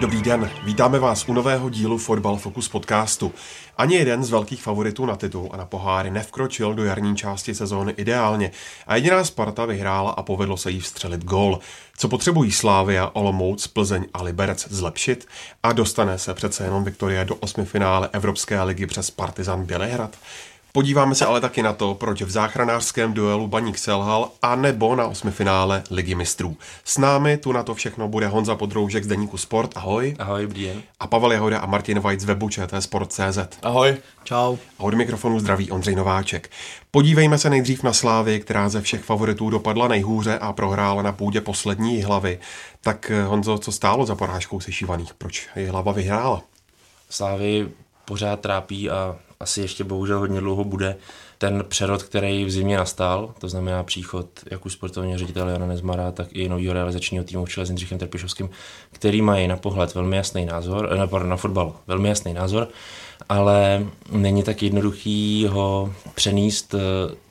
Dobrý den, vítáme vás u nového dílu Fotbal Focus podcastu. Ani jeden z velkých favoritů na titul a na poháry nevkročil do jarní části sezóny ideálně a jediná Sparta vyhrála a povedlo se jí vstřelit gól. Co potřebují Slávia, Olomouc, Plzeň a Liberec zlepšit a dostane se přece jenom Viktoria do osmi finále Evropské ligy přes Partizan Bělehrad? Podíváme se ale taky na to, proč v záchranářském duelu Baník selhal a nebo na osmifinále Ligy mistrů. S námi tu na to všechno bude Honza Podroužek z Deníku Sport, ahoj. Ahoj, dobrý den. A Pavel Jahoda a Martin Vajc z webu Sport.cz. Ahoj. Čau. A od mikrofonu zdraví Ondřej Nováček. Podívejme se nejdřív na Slávy, která ze všech favoritů dopadla nejhůře a prohrála na půdě poslední hlavy. Tak Honzo, co stálo za porážkou sešívaných? Proč hlava vyhrála? Slávy pořád trápí a asi ještě bohužel hodně dlouho bude ten přerod, který v zimě nastal, to znamená příchod jak už sportovního ředitele Jana Nezmara, tak i nového realizačního týmu v čele s Jindřichem Trpišovským, který mají na pohled velmi jasný názor, ne, pardon, na fotbal velmi jasný názor, ale není tak jednoduchý ho přenést eh,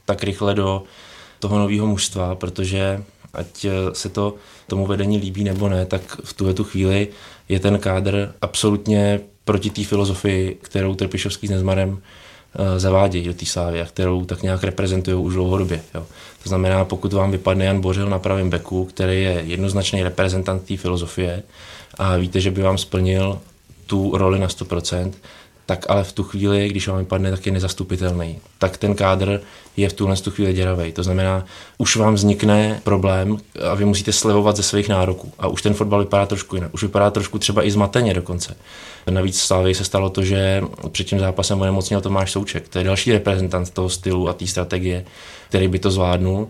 tak rychle do toho nového mužstva, protože ať eh, se to tomu vedení líbí nebo ne, tak v tuhle tu chvíli je ten kádr absolutně proti té filozofii, kterou Trpišovský s Nezmarem uh, zavádějí do té slávy a kterou tak nějak reprezentují už dlouhodobě. Jo. To znamená, pokud vám vypadne Jan Bořil na pravém beku, který je jednoznačný reprezentant té filozofie a víte, že by vám splnil tu roli na 100%, tak ale v tu chvíli, když vám vypadne, tak je nezastupitelný. Tak ten kádr je v tuhle tu chvíli děravý. To znamená, už vám vznikne problém a vy musíte slevovat ze svých nároků. A už ten fotbal vypadá trošku jinak. Už vypadá trošku třeba i zmateně dokonce. Navíc Slávy se stalo to, že před tím zápasem onemocněl Tomáš Souček. To je další reprezentant toho stylu a té strategie, který by to zvládnul.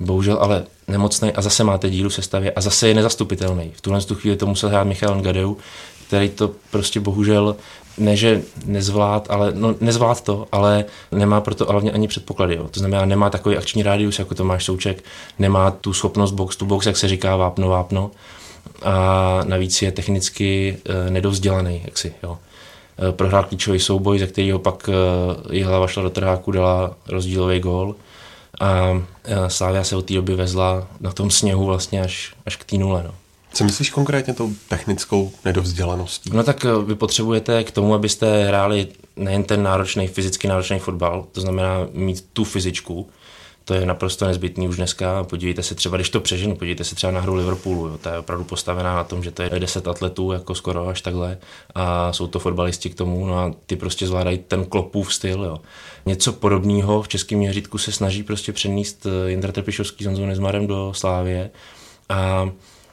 Bohužel ale nemocný a zase máte dílu v sestavě a zase je nezastupitelný. V tuhle tu chvíli to musel hrát Michal Ngadeu, který to prostě bohužel ne, že nezvlád, ale no, nezvlád to, ale nemá proto hlavně ani předpoklady. Jo. To znamená, nemá takový akční rádius, jako to máš Souček, nemá tu schopnost box to box, jak se říká vápno, vápno a navíc je technicky e, nedovzdělaný, jaksi, jo. E, prohrál klíčový souboj, ze kterého pak e, hlava šla do trháku, dala rozdílový gól a e, Slávia se od té doby vezla na tom sněhu vlastně až, až k té nule. No. Co myslíš konkrétně tou technickou nedovzdělaností? No tak eh, vy potřebujete k tomu, abyste hráli nejen ten náročný, fyzicky náročný fotbal, to znamená mít tu fyzičku, to je naprosto nezbytný už dneska. Podívejte se třeba, když to přeženu, podívejte se třeba na hru Liverpoolu. Jo. Ta je opravdu postavená na tom, že to je 10 atletů, jako skoro až takhle. A jsou to fotbalisti k tomu, no a ty prostě zvládají ten klopův styl. Jo. Něco podobného v českém měřítku se snaží prostě přenést eh, Jindra Trpišovský s Honzou Nezmarem do Slávie. A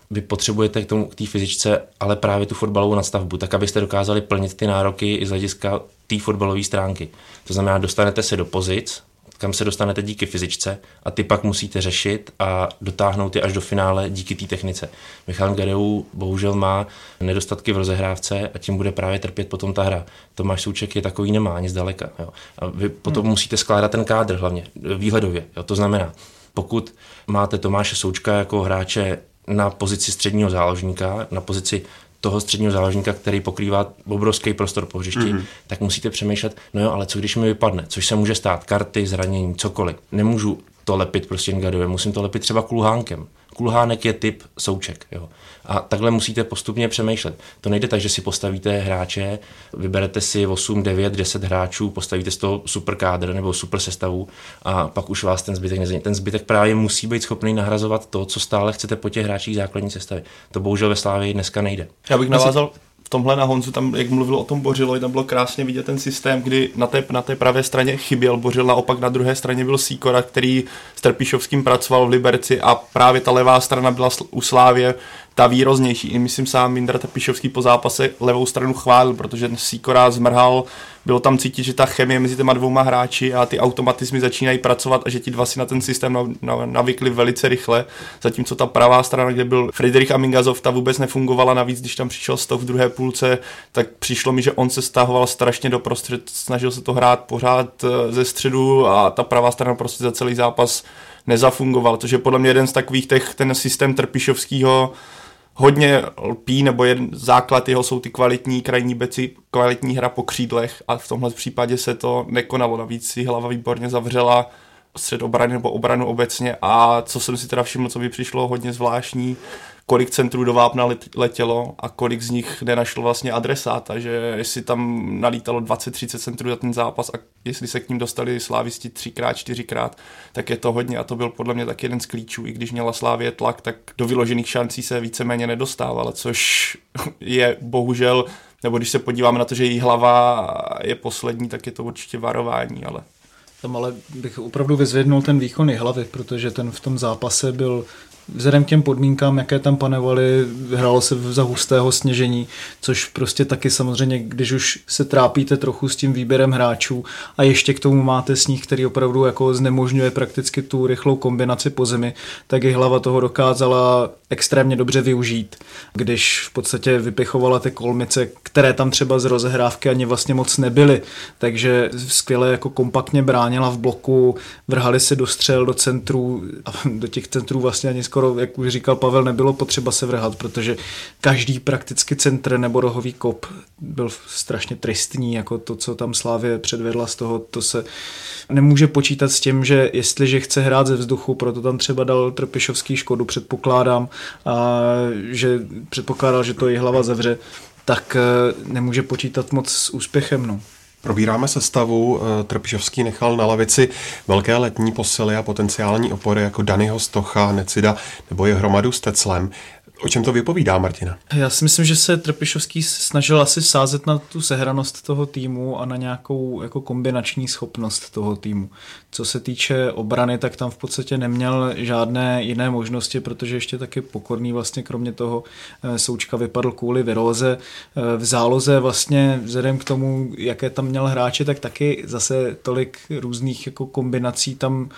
vy potřebujete k tomu k té fyzičce, ale právě tu fotbalovou nadstavbu, tak abyste dokázali plnit ty nároky i z hlediska té fotbalové stránky. To znamená, dostanete se do pozic, kam se dostanete díky fyzičce a ty pak musíte řešit a dotáhnout je až do finále díky té technice. Michal Gadeu bohužel má nedostatky v rozehrávce a tím bude právě trpět potom ta hra. Tomáš Souček je takový nemá ani zdaleka. Jo. A vy potom hmm. musíte skládat ten kádr hlavně výhledově. Jo. To znamená, pokud máte Tomáše Součka jako hráče na pozici středního záložníka, na pozici toho středního záložníka, který pokrývá obrovský prostor po hřišti, mm-hmm. tak musíte přemýšlet, no jo, ale co když mi vypadne, což se může stát, karty, zranění, cokoliv. Nemůžu to lepit prostě Ngadově, musím to lepit třeba kulhánkem. Kulhánek je typ souček. Jo. A takhle musíte postupně přemýšlet. To nejde tak, že si postavíte hráče, vyberete si 8, 9, 10 hráčů, postavíte z toho super kádr nebo super sestavu a pak už vás ten zbytek nezajímá. Ten zbytek právě musí být schopný nahrazovat to, co stále chcete po těch hráčích základní sestavy. To bohužel ve Slávě dneska nejde. Já bych navázal, tomhle na Honzu, tam, jak mluvil o tom Bořilovi, tam bylo krásně vidět ten systém, kdy na té, na té pravé straně chyběl Bořil, naopak na druhé straně byl Sýkora, který s Trpišovským pracoval v Liberci a právě ta levá strana byla u Slávě, ta výroznější. I myslím sám Indra Tepišovský po zápase levou stranu chválil, protože Sikora zmrhal, bylo tam cítit, že ta chemie mezi těma dvouma hráči a ty automatizmy začínají pracovat a že ti dva si na ten systém navykli velice rychle, zatímco ta pravá strana, kde byl Friedrich Amingazov, ta vůbec nefungovala, navíc když tam přišel Stov v druhé půlce, tak přišlo mi, že on se stahoval strašně do prostřed, snažil se to hrát pořád eh, ze středu a ta pravá strana prostě za celý zápas nezafungoval, což je podle mě jeden z takových těch, ten systém Trpišovského hodně lpí, nebo jeden základ jeho jsou ty kvalitní krajní beci, kvalitní hra po křídlech a v tomhle případě se to nekonalo. Navíc si hlava výborně zavřela střed obrany nebo obranu obecně a co jsem si teda všiml, co by přišlo hodně zvláštní, kolik centrů do vápna letělo a kolik z nich nenašlo vlastně adresáta, že jestli tam nalítalo 20-30 centrů za ten zápas a jestli se k ním dostali slávisti třikrát, čtyřikrát, tak je to hodně a to byl podle mě tak jeden z klíčů. I když měla Slávě tlak, tak do vyložených šancí se víceméně nedostávala, což je bohužel, nebo když se podíváme na to, že její hlava je poslední, tak je to určitě varování, ale tam ale bych opravdu vyzvednul ten výkon hlavy, protože ten v tom zápase byl vzhledem k těm podmínkám, jaké tam panovaly, hrálo se za hustého sněžení, což prostě taky samozřejmě, když už se trápíte trochu s tím výběrem hráčů a ještě k tomu máte sníh, který opravdu jako znemožňuje prakticky tu rychlou kombinaci po zemi, tak i hlava toho dokázala extrémně dobře využít, když v podstatě vypichovala ty kolmice, které tam třeba z rozehrávky ani vlastně moc nebyly, takže skvěle jako kompaktně bránila v bloku, vrhali se do střel, do centrů a do těch centrů vlastně ani skoro skoro, jak už říkal Pavel, nebylo potřeba se vrhat, protože každý prakticky centr nebo rohový kop byl strašně tristní, jako to, co tam Slávě předvedla z toho, to se nemůže počítat s tím, že jestliže chce hrát ze vzduchu, proto tam třeba dal Trpišovský škodu, předpokládám, a že předpokládal, že to je hlava zavře, tak eh, nemůže počítat moc s úspěchem. No. Probíráme sestavu. Eh, Trpišovský nechal na lavici velké letní posily a potenciální opory jako Danyho Stocha, Necida nebo je hromadu s Teclem. O čem to vypovídá, Martina? Já si myslím, že se Trpišovský snažil asi sázet na tu sehranost toho týmu a na nějakou jako kombinační schopnost toho týmu. Co se týče obrany, tak tam v podstatě neměl žádné jiné možnosti, protože ještě taky pokorný vlastně kromě toho eh, Součka vypadl kvůli viróze. Eh, v záloze vlastně vzhledem k tomu, jaké tam měl hráče, tak taky zase tolik různých jako kombinací tam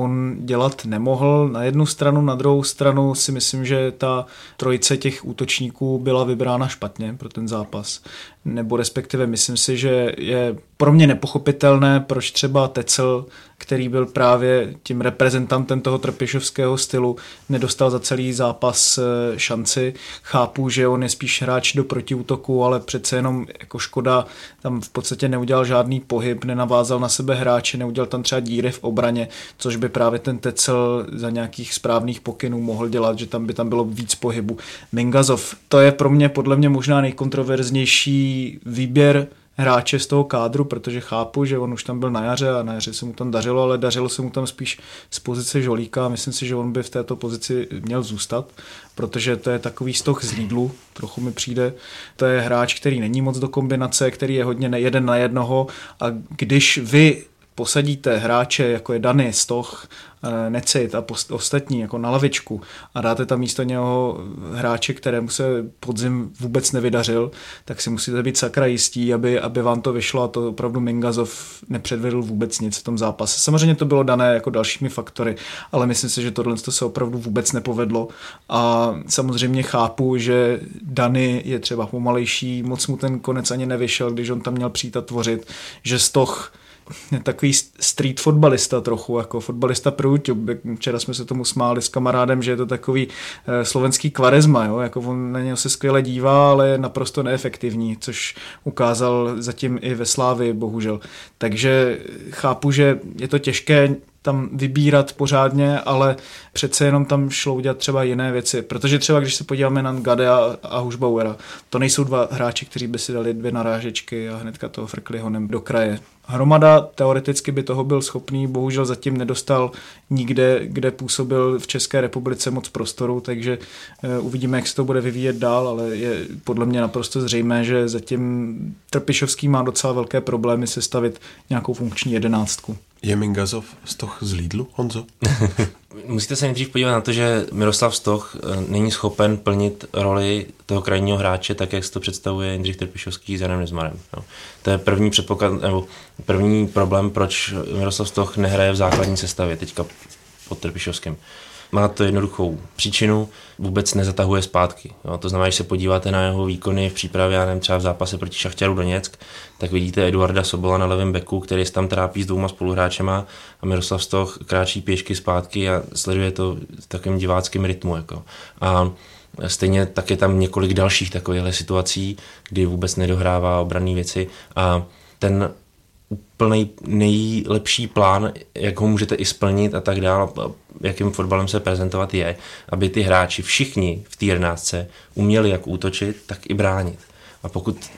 on dělat nemohl na jednu stranu, na druhou stranu si myslím, že ta trojice těch útočníků byla vybrána špatně pro ten zápas. Nebo respektive myslím si, že je pro mě nepochopitelné, proč třeba Tecel který byl právě tím reprezentantem toho trpišovského stylu, nedostal za celý zápas eh, šanci. Chápu, že on je spíš hráč do protiútoku, ale přece jenom jako škoda, tam v podstatě neudělal žádný pohyb, nenavázal na sebe hráče, neudělal tam třeba díry v obraně, což by právě ten Tecel za nějakých správných pokynů mohl dělat, že tam by tam bylo víc pohybu. Mingazov, to je pro mě podle mě možná nejkontroverznější výběr hráče z toho kádru, protože chápu, že on už tam byl na jaře a na jaře se mu tam dařilo, ale dařilo se mu tam spíš z pozice žolíka myslím si, že on by v této pozici měl zůstat, protože to je takový stok z Lidlu, trochu mi přijde. To je hráč, který není moc do kombinace, který je hodně jeden na jednoho a když vy posadíte hráče, jako je Dany, Stoch, eh, Necit a post, ostatní jako na lavičku a dáte tam místo něho hráče, kterému se podzim vůbec nevydařil, tak si musíte být sakra jistí, aby, aby vám to vyšlo a to opravdu Mingazov nepředvedl vůbec nic v tom zápase. Samozřejmě to bylo dané jako dalšími faktory, ale myslím si, že tohle to se opravdu vůbec nepovedlo a samozřejmě chápu, že Dany je třeba pomalejší, moc mu ten konec ani nevyšel, když on tam měl přijít a tvořit, že Stoch takový street fotbalista trochu, jako fotbalista pro YouTube. Včera jsme se tomu smáli s kamarádem, že je to takový eh, slovenský kvarezma, jo? jako on na něho se skvěle dívá, ale je naprosto neefektivní, což ukázal zatím i ve Slávi, bohužel. Takže chápu, že je to těžké tam vybírat pořádně, ale přece jenom tam šlo udělat třeba jiné věci. Protože třeba, když se podíváme na Gade a, a Hušbauera, to nejsou dva hráči, kteří by si dali dvě narážečky a hnedka toho frkli honem do kraje. Hromada teoreticky by toho byl schopný, bohužel zatím nedostal nikde, kde působil v České republice moc prostoru, takže uh, uvidíme, jak se to bude vyvíjet dál, ale je podle mě naprosto zřejmé, že zatím Trpišovský má docela velké problémy sestavit nějakou funkční jedenáctku. Je Mingazov toho z Lidlu, Honzo? musíte se nejdřív podívat na to, že Miroslav Stoch eh, není schopen plnit roli toho krajního hráče, tak jak si to představuje Jindřich Trpišovský s Janem Nezmarem. No. To je první předpoklad, nebo první problém, proč Miroslav Stoch nehraje v základní sestavě teďka pod Trpišovským. Má to jednoduchou příčinu, vůbec nezatahuje zpátky. Jo. To znamená, že se podíváte na jeho výkony v přípravě, já nevím, třeba v zápase proti Šachtěru Doněck, tak vidíte Eduarda Sobola na levém beku, který se tam trápí s dvouma spoluhráčema a Miroslav Stoch kráčí pěšky zpátky a sleduje to v takovém diváckém rytmu. Jako. A Stejně tak je tam několik dalších takových situací, kdy vůbec nedohrává obranné věci a ten úplný nejlepší plán, jak ho můžete i splnit a tak dále, jakým fotbalem se prezentovat je, aby ty hráči všichni v té 11 uměli jak útočit, tak i bránit. A pokud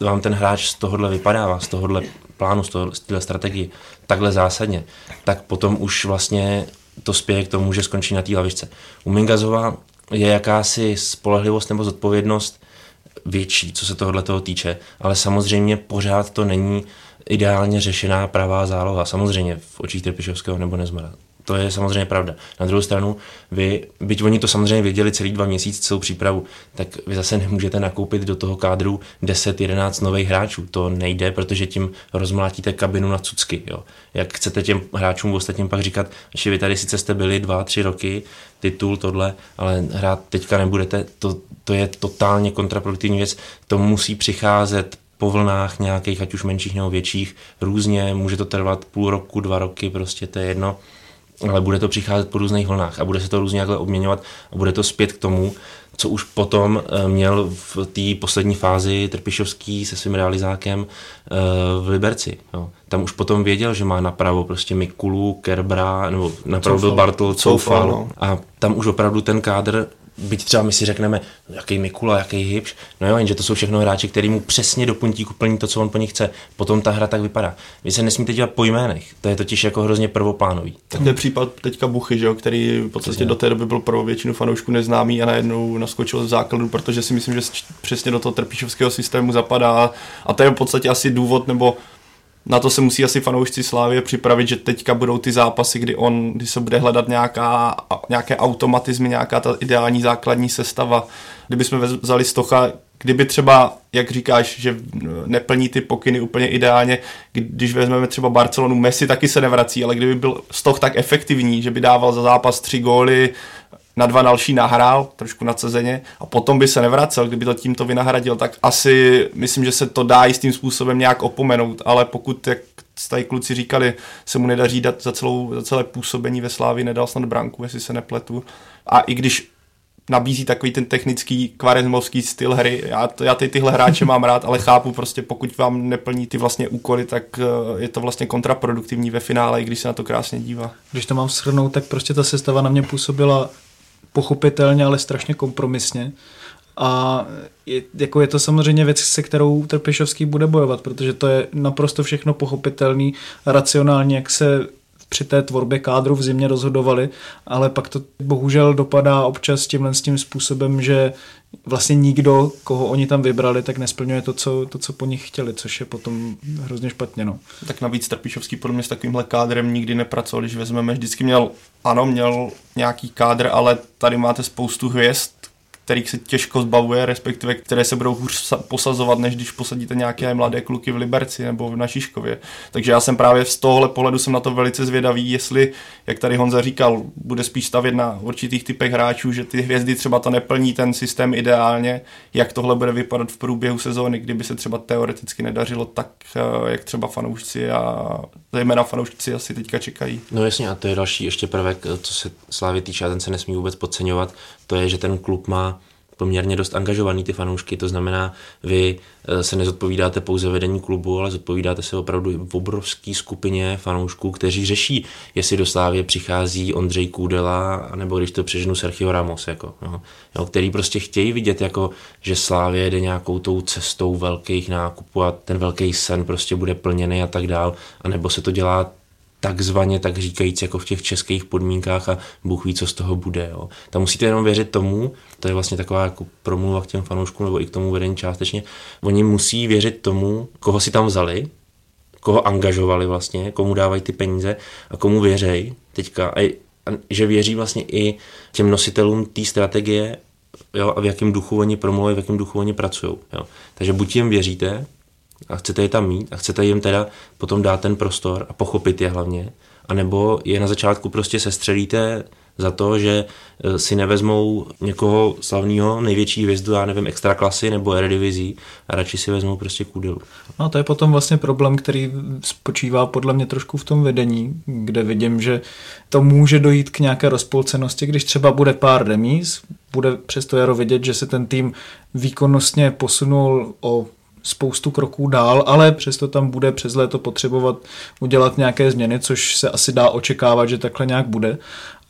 vám ten hráč z tohohle vypadává, z tohohle plánu, z, toho, z téhle strategii takhle zásadně, tak potom už vlastně to spěje k tomu, že skončí na té lavičce. U Mingazova je jakási spolehlivost nebo zodpovědnost větší, co se tohohle toho týče, ale samozřejmě pořád to není ideálně řešená pravá záloha. Samozřejmě v očích Trpišovského nebo Nezmara. To je samozřejmě pravda. Na druhou stranu, vy, byť oni to samozřejmě věděli celý dva měsíce, celou přípravu, tak vy zase nemůžete nakoupit do toho kádru 10-11 nových hráčů. To nejde, protože tím rozmlátíte kabinu na cucky. Jo. Jak chcete těm hráčům ostatním pak říkat, že vy tady sice jste byli dva, tři roky, titul, tohle, ale hrát teďka nebudete, to, to je totálně kontraproduktivní věc. To musí přicházet po vlnách nějakých, ať už menších nebo větších, různě, může to trvat půl roku, dva roky, prostě to je jedno, ale bude to přicházet po různých vlnách a bude se to různě takhle obměňovat a bude to zpět k tomu, co už potom eh, měl v té poslední fázi Trpišovský se svým realizákem eh, v Liberci. Jo. Tam už potom věděl, že má napravo prostě Mikulu, Kerbra, nebo napravo byl Bartol, Coufal. No. A tam už opravdu ten kádr byť třeba my si řekneme, jaký Mikula, jaký Hybš, no jo, jenže to jsou všechno hráči, který mu přesně do puntíku plní to, co on po nich chce. Potom ta hra tak vypadá. Vy se nesmíte dělat po jménech, to je totiž jako hrozně prvoplánový. Tak to je případ teďka Buchy, že jo, který v podstatě do té doby byl pro většinu fanoušků neznámý a najednou naskočil z základu, protože si myslím, že přesně do toho trpišovského systému zapadá a to je v podstatě asi důvod, nebo na to se musí asi fanoušci Slávě připravit, že teďka budou ty zápasy, kdy on, kdy se bude hledat nějaká, nějaké automatizmy, nějaká ta ideální základní sestava. Kdybychom vzali Stocha, kdyby třeba, jak říkáš, že neplní ty pokyny úplně ideálně, když vezmeme třeba Barcelonu, Messi taky se nevrací, ale kdyby byl Stoch tak efektivní, že by dával za zápas tři góly, na dva další nahrál, trošku nadsezeně, a potom by se nevracel, kdyby to tímto vynahradil, tak asi myslím, že se to dá jistým způsobem nějak opomenout, ale pokud, jak tady kluci říkali, se mu nedaří dát za, celou, za celé působení ve Slávi, nedal snad branku, jestli se nepletu. A i když nabízí takový ten technický kvarezmovský styl hry. Já, to, já ty, tyhle hráče mám rád, ale chápu prostě, pokud vám neplní ty vlastně úkoly, tak eh, je to vlastně kontraproduktivní ve finále, i když se na to krásně dívá. Když to mám shrnout, tak prostě ta sestava na mě působila pochopitelně, ale strašně kompromisně. A je, jako je to samozřejmě věc, se kterou Trpišovský bude bojovat, protože to je naprosto všechno pochopitelný, racionální, jak se při té tvorbě kádru v zimě rozhodovali, ale pak to bohužel dopadá občas tímhle s tím způsobem, že vlastně nikdo, koho oni tam vybrali, tak nesplňuje to, co, to, co po nich chtěli, což je potom hrozně špatně. No. Tak navíc Trpišovský podle mě s takovýmhle kádrem nikdy nepracoval, když vezmeme, vždycky měl, ano, měl nějaký kádr, ale tady máte spoustu hvězd, kterých se těžko zbavuje, respektive které se budou hůř posazovat, než když posadíte nějaké mladé kluky v Liberci nebo v Našiškově. Takže já jsem právě z tohohle pohledu jsem na to velice zvědavý, jestli, jak tady Honza říkal, bude spíš stavět na určitých typech hráčů, že ty hvězdy třeba to neplní ten systém ideálně, jak tohle bude vypadat v průběhu sezóny, kdyby se třeba teoreticky nedařilo tak, eh, jak třeba fanoušci a zejména fanoušci asi teďka čekají. No jasně, a to je další ještě prvek, co se Slávy týče, a ten se nesmí vůbec podceňovat, to je, že ten klub má poměrně dost angažovaný ty fanoušky, to znamená, vy eh, se nezodpovídáte pouze vedení klubu, ale zodpovídáte se opravdu v obrovské skupině fanoušků, kteří řeší, jestli do Slávě přichází Ondřej Kůdela, nebo když to přeženu Sergio Ramos, jako, no, jo, který prostě chtějí vidět, jako, že Slávě jede nějakou tou cestou velkých nákupů a ten velký sen prostě bude plněný a tak dál, anebo se to dělá takzvaně, tak říkajíc, jako v těch českých podmínkách a Bůh ví, co z toho bude. Jo. Tam musíte jenom věřit tomu, to je vlastně taková jako promluva k těm fanouškům nebo i k tomu vedení částečně, oni musí věřit tomu, koho si tam vzali, koho angažovali vlastně, komu dávají ty peníze a komu věřej teďka. A, a že věří vlastně i těm nositelům té strategie jo, a v jakém duchu oni promluvají, v jakém duchu oni pracují. Takže buď jim věříte a chcete je tam mít a chcete jim teda potom dát ten prostor a pochopit je hlavně, anebo je na začátku prostě sestřelíte za to, že eh, si nevezmou někoho slavného, největší hvězdu, já nevím, extra klasy nebo Eredivizí a radši si vezmou prostě kůdelu. No to je potom vlastně problém, který spočívá podle mě trošku v tom vedení, kde vidím, že to může dojít k nějaké rozpolcenosti, když třeba bude pár remíz, bude přesto jaro vidět, že se ten tým výkonnostně posunul o spoustu kroků dál, ale přesto tam bude přes léto potřebovat udělat nějaké změny, což se asi dá očekávat, že takhle nějak bude.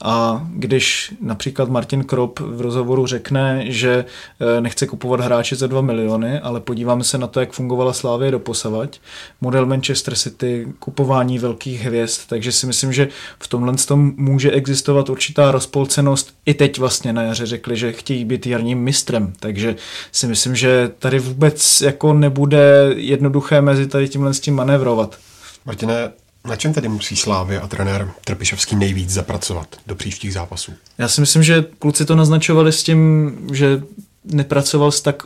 A když například Martin Krop v rozhovoru řekne, že eh, nechce kupovat hráče za 2 miliony, ale podíváme se na to, jak fungovala Slávě doposavať, model Manchester City, kupování velkých hvězd, takže si myslím, že v tomhle tom může existovat určitá rozpolcenost. I teď vlastně na jaře řekli, že chtějí být jarním mistrem, takže si myslím, že tady vůbec jako nebude jednoduché mezi tady tímhle s tím manévrovat. Martine, na čem tedy musí Slávy a trenér Trpišovský nejvíc zapracovat do příštích zápasů? Já si myslím, že kluci to naznačovali s tím, že nepracoval s tak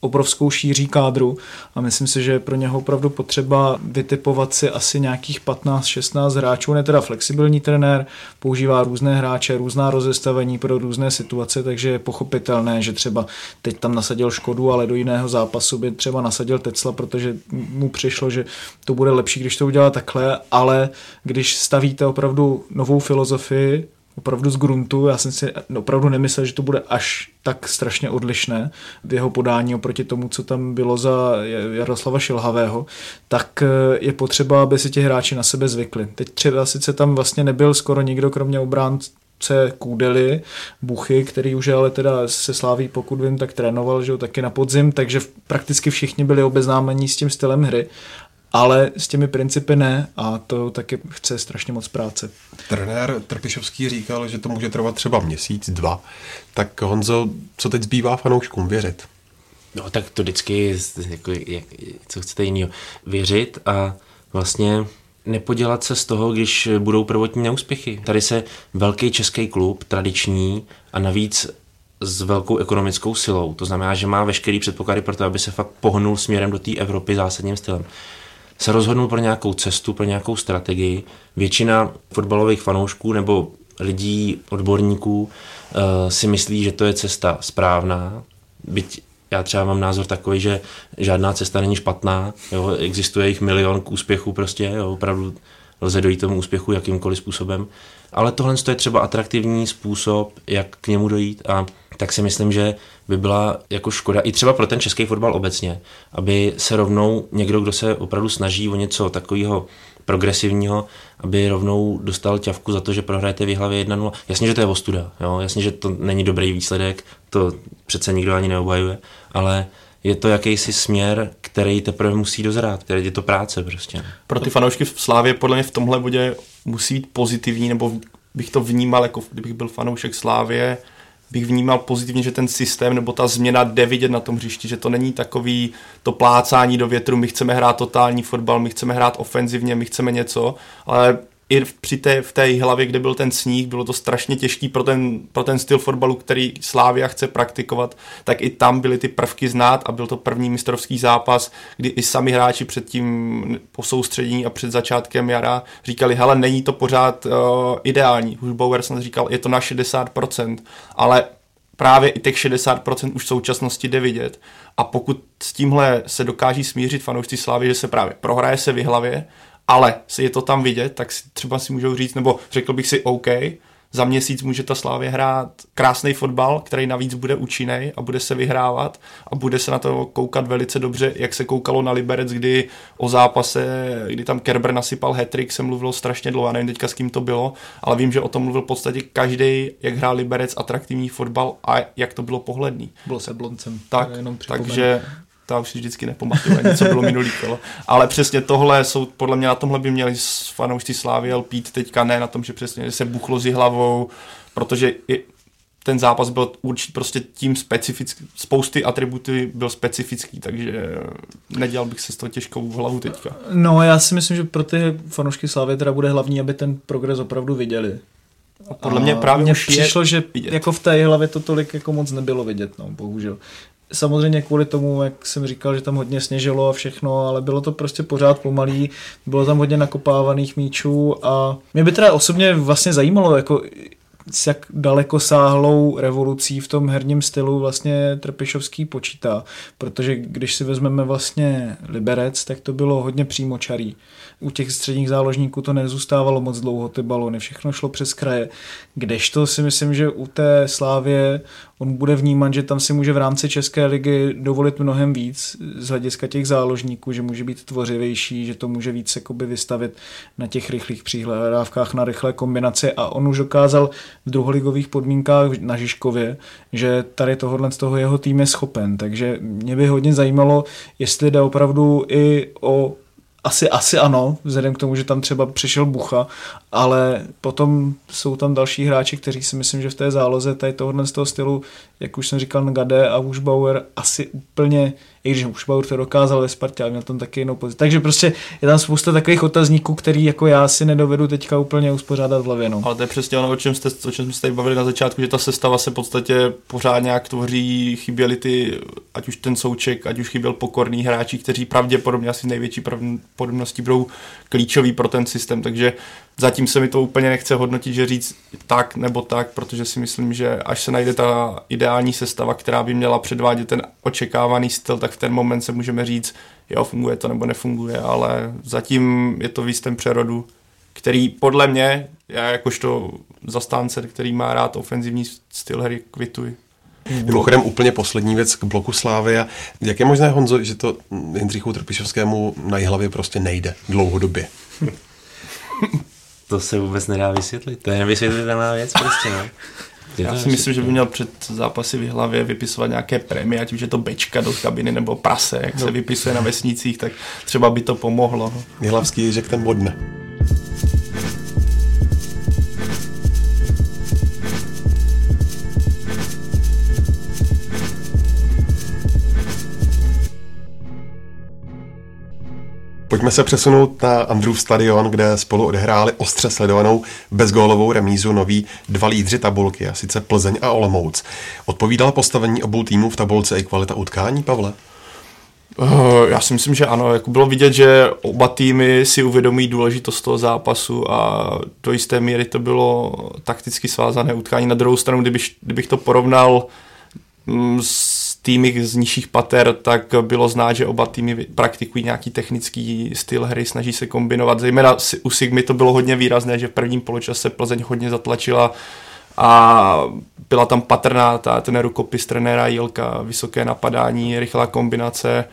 obrovskou šíří kádru a myslím si, že je pro něho opravdu potřeba vytipovat si asi nějakých 15-16 hráčů, ne teda flexibilní trenér, používá různé hráče, různá rozestavení pro různé situace, takže je pochopitelné, že třeba teď tam nasadil Škodu, ale do jiného zápasu by třeba nasadil Tecla, protože mu přišlo, že to bude lepší, když to udělá takhle, ale když stavíte opravdu novou filozofii, opravdu z gruntu. Já jsem si opravdu nemyslel, že to bude až tak strašně odlišné v jeho podání oproti tomu, co tam bylo za Jaroslava Šilhavého, tak eh, je potřeba, aby si ti hráči na sebe zvykli. Teď třeba sice tam vlastně nebyl skoro nikdo, kromě obránce Kůdely, Buchy, který už ale teda se sláví, pokud vím, tak trénoval, že jo, taky na podzim, takže prakticky všichni byli obeznámení s tím stylem hry ale s těmi principy ne a to taky chce strašně moc práce. Trenér Trpišovský říkal, že to může trvat třeba měsíc, dva. Tak Honzo, co teď zbývá fanouškům věřit? No tak to vždycky, jako, jak, co chcete jiného, věřit a vlastně nepodělat se z toho, když budou prvotní neúspěchy. Tady se velký český klub, tradiční a navíc s velkou ekonomickou silou. To znamená, že má veškerý předpoklady pro to, aby se fakt pohnul směrem do té Evropy zásadním stylem se rozhodnul pro nějakou cestu, pro nějakou strategii. Většina fotbalových fanoušků nebo lidí, odborníků uh, si myslí, že to je cesta správná, byť já třeba mám názor takový, že žádná cesta není špatná, jo, existuje jich milion k úspěchu prostě, jo, opravdu lze dojít tomu úspěchu jakýmkoliv způsobem, ale tohle je třeba atraktivní způsob, jak k němu dojít a tak si myslím, že by byla jako škoda i třeba pro ten český fotbal obecně, aby se rovnou někdo, kdo se opravdu snaží o něco takového progresivního, aby rovnou dostal ťavku za to, že prohrajete v hlavě 1-0. Jasně, že to je ostuda, jo? jasně, že to není dobrý výsledek, to přece nikdo ani neobhajuje, ale je to jakýsi směr, který teprve musí dozrát, který je to práce prostě. Pro ty fanoušky v Slávě podle mě v tomhle bodě musí být pozitivní, nebo bych to vnímal, jako kdybych byl fanoušek Slávě, bych vnímal pozitivně, že ten systém nebo ta změna jde vidět na tom hřišti, že to není takový to plácání do větru, my chceme hrát totální fotbal, my chceme hrát ofenzivně, my chceme něco, ale i při té, v té hlavě, kde byl ten sníh, bylo to strašně těžký pro ten, pro ten styl fotbalu, který Slávia chce praktikovat, tak i tam byly ty prvky znát a byl to první mistrovský zápas, kdy i sami hráči před tím po soustředění a před začátkem jara říkali, hele, není to pořád uh, ideální. Už Bauer jsem říkal, je to na 60%, ale právě i těch 60% už v současnosti jde vidět. A pokud s tímhle se dokáží smířit fanoušci Slávy, že se právě prohraje se v hlavě, ale si je to tam vidět, tak si, třeba si můžou říct, nebo řekl bych si OK, za měsíc může ta Slávě hrát krásný fotbal, který navíc bude účinný a bude se vyhrávat a bude se na to koukat velice dobře, jak se koukalo na Liberec, kdy o zápase, kdy tam Kerber nasypal hetrik, se mluvilo strašně dlouho, nevím teďka s kým to bylo, ale vím, že o tom mluvil v podstatě každý, jak hrál Liberec atraktivní fotbal a jak to bylo pohledný. Bylo se bloncem. Tak, takže to už si vždycky nepamatuju, co bylo minulý kolo. Ale přesně tohle jsou, podle mě na tomhle by měli fanoušci Slávy lpít teďka ne na tom, že přesně se buchlo s hlavou, protože i ten zápas byl určitě prostě tím specifický, spousty atributy byl specifický, takže nedělal bych se s toho těžkou hlavu teďka. No já si myslím, že pro ty fanoušky Slávy teda bude hlavní, aby ten progres opravdu viděli Podle mě právě mně už přišlo, je že vidět. jako v té hlavě to tolik jako moc nebylo vidět, no, bohužel. Samozřejmě kvůli tomu, jak jsem říkal, že tam hodně sněžilo a všechno, ale bylo to prostě pořád pomalý, bylo tam hodně nakopávaných míčů a mě by teda osobně vlastně zajímalo, jako s jak daleko sáhlou revolucí v tom herním stylu vlastně Trpišovský počítá, protože když si vezmeme vlastně Liberec, tak to bylo hodně přímočarý. U těch středních záložníků to nezůstávalo moc dlouho ty balony, všechno šlo přes kraje, kdežto si myslím, že u té Slávě on bude vnímat, že tam si může v rámci České ligy dovolit mnohem víc z hlediska těch záložníků, že může být tvořivější, že to může víc vystavit na těch rychlých přihlávkách, na rychlé kombinace. A on už dokázal v druholigových podmínkách na Žižkově, že tady tohohle z toho jeho tým je schopen, takže mě by hodně zajímalo, jestli jde opravdu i o asi, asi ano, vzhledem k tomu, že tam třeba přišel Bucha, ale potom jsou tam další hráči, kteří si myslím, že v té záloze tady tohohle z toho stylu, jak už jsem říkal, Ngade a Wushbauer asi úplně, i když Wushbauer to dokázal ve Spartě, ale měl tam taky jinou pozici. Takže prostě je tam spousta takových otazníků, který jako já si nedovedu teďka úplně uspořádat v hlavě. No. Ale to je přesně ono, o čem, jste, o čem jsme se tady bavili na začátku, že ta sestava se v podstatě pořád nějak tvoří, chyběly ty, ať už ten souček, ať už chyběl pokorný hráči, kteří pravděpodobně asi největší pravděpodobností budou klíčoví pro ten systém, takže zatím se mi to úplně nechce hodnotit, že říct tak nebo tak, protože si myslím, že až se najde ta ideální sestava, která by měla předvádět ten očekávaný styl, tak v ten moment se můžeme říct, jo, funguje to nebo nefunguje, ale zatím je to v jistém přerodu, který podle mě, já jakožto zastánce, který má rád ofenzivní styl hry, kvituji. Mimochodem úplně poslední věc k bloku Slávy. A jak je možné, Honzo, že to Jindřichu Trpišovskému na hlavě prostě nejde dlouhodobě? To se vůbec nedá vysvětlit. To je nevysvětlitelná věc prostě, no. Je Já si myslím, že by měl před zápasy v hlavě vypisovat nějaké prémie, ať už je to bečka do kabiny nebo prase, jak se vypisuje na vesnicích, tak třeba by to pomohlo. no. Jihlavský Ježek ten bodne. Pojďme se přesunout na Andrův stadion, kde spolu odehráli ostře sledovanou bezgólovou remízu noví dva lídři tabulky, a sice Plzeň a Olomouc. Odpovídala postavení obou týmů v tabulce i kvalita utkání, Pavle? Uh, Já si myslím, že ano. Jako bylo vidět, že oba týmy si uvědomí důležitost toho zápasu a do jisté míry to bylo takticky svázané utkání. Na druhou stranu, kdybych, kdybych to porovnal mm, s týmy z nižších pater, tak bylo znát, že oba týmy praktikují nějaký technický styl hry, snaží se kombinovat. Zejména u Sigmy to bylo hodně výrazné, že v prvním poločase Plzeň hodně zatlačila a byla tam patrná ta, ten rukopis trenéra Jilka, vysoké napadání, rychlá kombinace,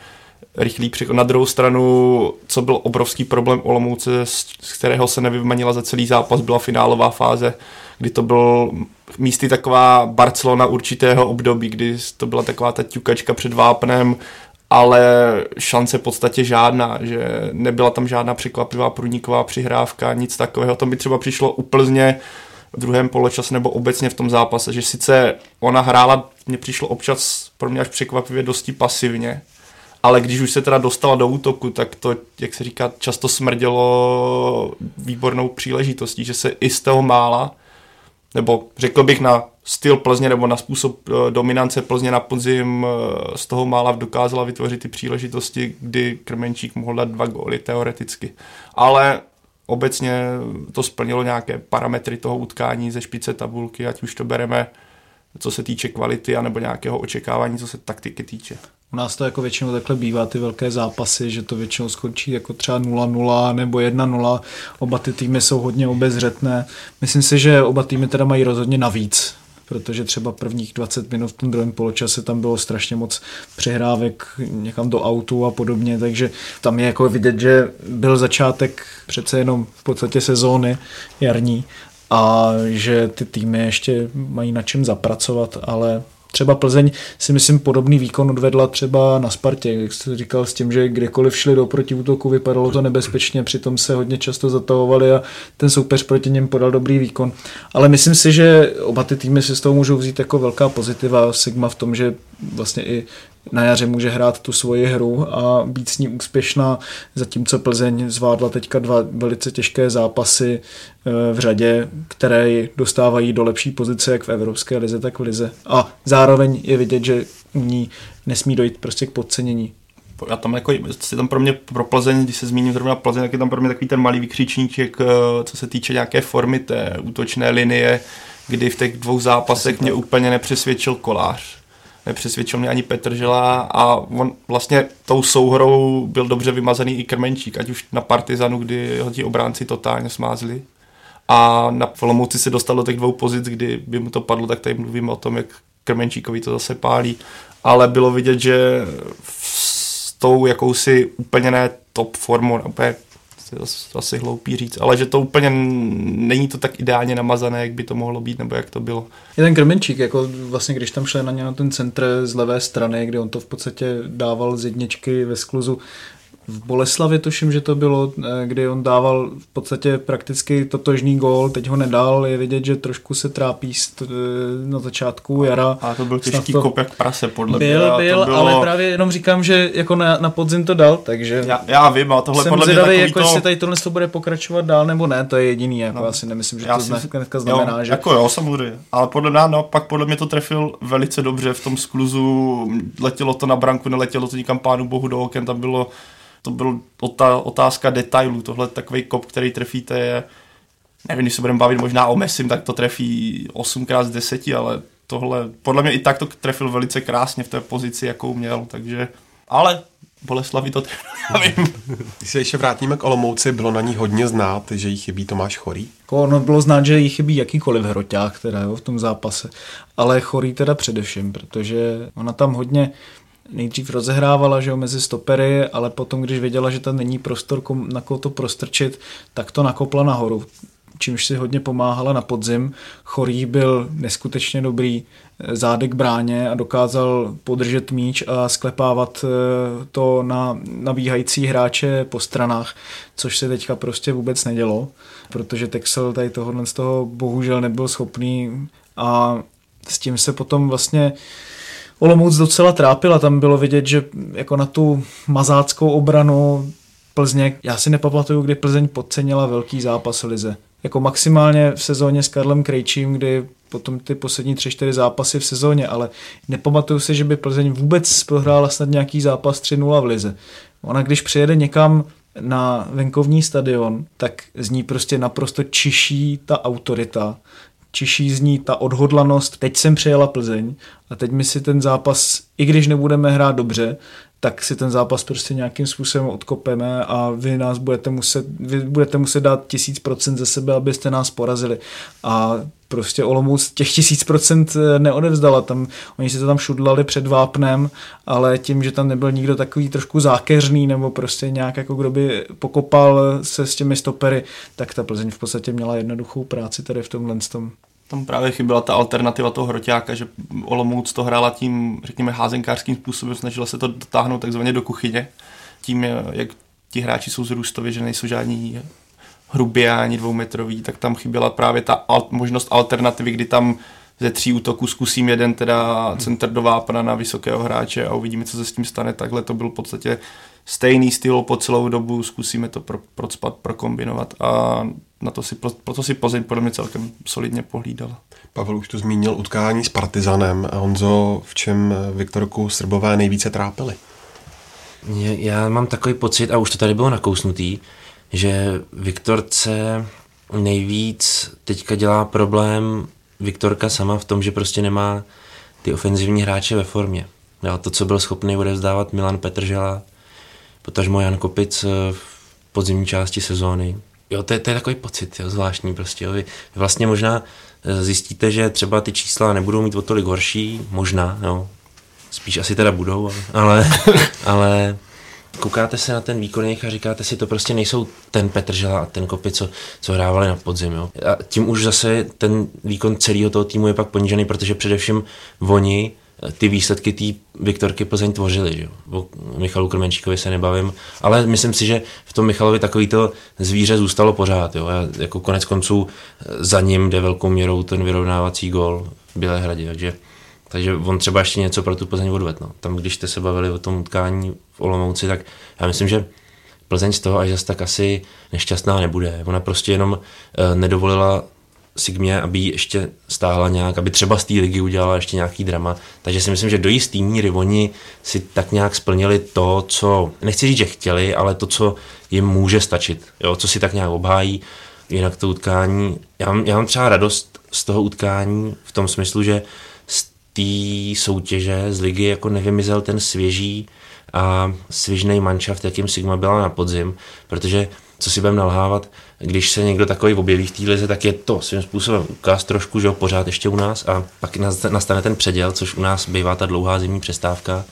rychlý přechod. Na druhou stranu, co byl obrovský problém Olomouce, z kterého se nevymanila za celý zápas, byla finálová fáze, kdy to byl místy taková Barcelona určitého období, kdy to byla taková ta ťukačka před vápnem, ale šance v podstatě žádná, že nebyla tam žádná překvapivá průniková přihrávka, nic takového. To by třeba přišlo u Plzně v druhém poločase nebo obecně v tom zápase, že sice ona hrála, mně přišlo občas pro mě až překvapivě dosti pasivně, ale když už se teda dostala do útoku, tak to, jak se říká, často smrdělo výbornou příležitostí, že se i z toho mála, nebo řekl bych na styl Plzně nebo na způsob eh, dominance Plzně na podzim eh, z toho mála dokázala vytvořit ty příležitosti, kdy Krmenčík mohl dát dva góly teoreticky. Ale obecně to splnilo nějaké parametry toho utkání ze špice tabulky, ať už to bereme co se týče kvality, anebo nějakého očekávání, co se taktiky týče. U nás to jako většinou takhle bývá, ty velké zápasy, že to většinou skončí jako třeba 0-0 nebo 1-0. Oba ty týmy jsou hodně obezřetné. Myslím si, že oba týmy teda mají rozhodně navíc, protože třeba prvních 20 minut v tom druhém poločase tam bylo strašně moc přihrávek někam do autu a podobně, takže tam je jako vidět, že byl začátek přece jenom v podstatě sezóny jarní a že ty týmy ještě mají na čem zapracovat, ale třeba Plzeň si myslím podobný výkon odvedla třeba na Spartě, jak jste říkal s tím, že kdekoliv šli do protiútoku, vypadalo to nebezpečně, přitom se hodně často zatahovali a ten soupeř proti něm podal dobrý výkon. Ale myslím si, že oba ty týmy si z toho můžou vzít jako velká pozitiva Sigma v tom, že vlastně i na jaře může hrát tu svoji hru a být s ní úspěšná, zatímco Plzeň zvládla teďka dva velice těžké zápasy eh, v řadě, které dostávají do lepší pozice jak v Evropské lize, tak v lize. A zároveň je vidět, že u ní nesmí dojít prostě k podcenění já tam jako, je tam pro mě pro Plzeň, když se zmíním zrovna Plzeň, tak je tam pro mě takový ten malý vykřičníček, eh, co se týče nějaké formy té útočné linie, kdy v těch dvou zápasech mě úplně nepřesvědčil kolář. Nepřesvědčil mě ani Petr Žela a on vlastně tou souhrou byl dobře vymazaný i Krmenčík, ať už na Partizanu, kdy ho ti obránci totálně smázli. A na Olomouci se dostal do těch dvou pozic, kdy by mu to padlo, tak tady mluvíme o tom, jak Krmenčíkovi to zase pálí. Ale bylo vidět, že s tou jakousi úplně ne top formou, úplně asi hloupý říct, ale že to úplně není to tak ideálně namazané, jak by to mohlo být, nebo jak to bylo. Je ten Krmenčík, jako vlastně když tam šli na ně na ten centr z levé strany, kde on to v podstatě dával z jedničky ve skluzu, v Boleslavě tuším, že to bylo, eh, kdy on dával v podstatě prakticky totožný gól, teď ho nedal, je vidět, že trošku se trápí eh, na začátku jara. A to byl těžký to... kop jak prase, podle byl, mě. Byl, bylo... ale právě jenom říkám, že jako na, na podzim to dal, takže... Já, já vím, a tohle jsem podle zvědavý, mě jako to... jestli tady tohle to bude pokračovat dál nebo ne, to je jediný, jako no. asi nemyslím, že já to si... dneska znamená, jo, že... Jako jo, samozřejmě, ale podle mě, no, pak podle mě to trefil velice dobře v tom skluzu, letělo to na branku, neletělo to nikam pánu bohu do oken, tam bylo to byl otázka detailů. Tohle takový kop, který trefíte je, nevím, když se budeme bavit možná o Messim, tak to trefí 8x z 10, ale tohle, podle mě i tak to trefil velice krásně v té pozici, jakou měl, takže, ale Boleslavi to trefil, Když se ještě vrátíme k Olomouci, bylo na ní hodně znát, že jí chybí Tomáš Chorý? Jako ono bylo znát, že jí chybí jakýkoliv hroťák teda, jo, v tom zápase, ale Chorý teda především, protože ona tam hodně nejdřív rozehrávala že jo, mezi stopery, ale potom, když věděla, že tam není prostor, na koho to prostrčit, tak to nakopla nahoru čímž si hodně pomáhala na podzim. Chorý byl neskutečně dobrý eh, zádek bráně a dokázal podržet míč a sklepávat eh, to na nabíhající hráče po stranách, což se teďka prostě vůbec nedělo, protože Texel tady tohohle z toho bohužel nebyl schopný a s tím se potom vlastně Olomouc docela trápila, tam bylo vidět, že jako na tu mazáckou obranu Plzně, já si nepamatuju, kdy Plzeň podcenila velký zápas Lize. Jako maximálně v sezóně s Karlem Krejčím, kdy potom ty poslední tři, čtyři zápasy v sezóně, ale nepamatuju si, že by Plzeň vůbec prohrála snad nějaký zápas 3-0 v Lize. Ona když přijede někam na venkovní stadion, tak z ní prostě naprosto čiší ta autorita čiší z ní ta odhodlanost. Teď jsem přijela Plzeň a teď my si ten zápas, i když nebudeme hrát dobře, tak si ten zápas prostě nějakým způsobem odkopeme a vy nás budete muset, vy budete muset dát tisíc procent ze sebe, abyste nás porazili. A prostě Olomouc těch tisíc procent eh, neodevzdala. Tam, oni si to tam šudlali před vápnem, ale tím, že tam nebyl nikdo takový trošku zákeřný nebo prostě nějak jako kdo by pokopal se s těmi stopery, tak ta Plzeň v podstatě měla jednoduchou práci tady v tomhle tom. Tam právě chyběla ta alternativa toho hroťáka, že Olomouc to hrála tím, řekněme, házenkářským způsobem, snažila se to dotáhnout takzvaně do kuchyně. Tím, jak ti hráči jsou zrůstově, že nejsou žádní hrubě ani dvoumetrový, tak tam chyběla právě ta al- možnost alternativy, kdy tam ze tří útoků zkusím jeden teda center do vápna na vysokého hráče a uvidíme, co se s tím stane. Takhle to byl v podstatě stejný styl po celou dobu, zkusíme to pro, procpat, prokombinovat a na to si, proto si Plzeň podle mě celkem solidně pohlídala. Pavel už tu zmínil utkání s Partizanem. A Honzo, v čem Viktorku Srbové nejvíce trápili? Já mám takový pocit, a už to tady bylo nakousnutý, že Viktorce nejvíc teďka dělá problém Viktorka sama v tom, že prostě nemá ty ofenzivní hráče ve formě. Jo, to, co byl schopný odevzdávat Milan Petržela, potažmo Jan Kopic eh, v podzimní části sezóny. Jo, to je, to je takový pocit, jo, zvláštní prostě. Jo. Vy vlastně možná eh, zjistíte, že třeba ty čísla nebudou mít o tolik horší, možná, jo. Spíš asi teda budou, ale, ale koukáte se na ten výkon a říkáte si, to prostě nejsou ten Petržela a ten Kopy, co, co hrávali na podzim. Jo. A tím už zase ten výkon celého toho týmu je pak ponížený, protože především oni eh, ty výsledky té Viktorky Plzeň tvořili. Že? O Michalu Krmenčíkovi se nebavím, ale myslím si, že v tom Michalovi takový to zvíře zůstalo pořád. Jo? A jako konec konců eh, za ním jde velkou měrou ten vyrovnávací gol v Bělehradě, takže Takže on třeba ještě něco pro tu Plzeň odvedl. No. Tam, když jste se bavili o tom utkání v Olomouci, tak já myslím, že Plzeň z toho až zase tak asi nešťastná nebude. Ona prostě jenom uh, nedovolila Sigmě, aby ji ještě stáhla nějak, aby třeba z té ligy udělala ještě nějaký drama. Takže si myslím, že do jistý míry oni si tak nějak splnili to, co, nechci říct, že chtěli, ale to, co jim může stačit, jo, co si tak nějak obhájí. Jinak to utkání, já mám, já mám třeba radost z toho utkání v tom smyslu, že z té soutěže z ligy jako nevymizel ten svěží a svěžný manšaft, jakým Sigma byla na podzim, protože co si budeme nalhávat, když se někdo takový objeví v té lize, tak je to svým způsobem ukaz trošku, že ho pořád ještě u nás a pak nastane ten předěl, což u nás bývá ta dlouhá zimní přestávka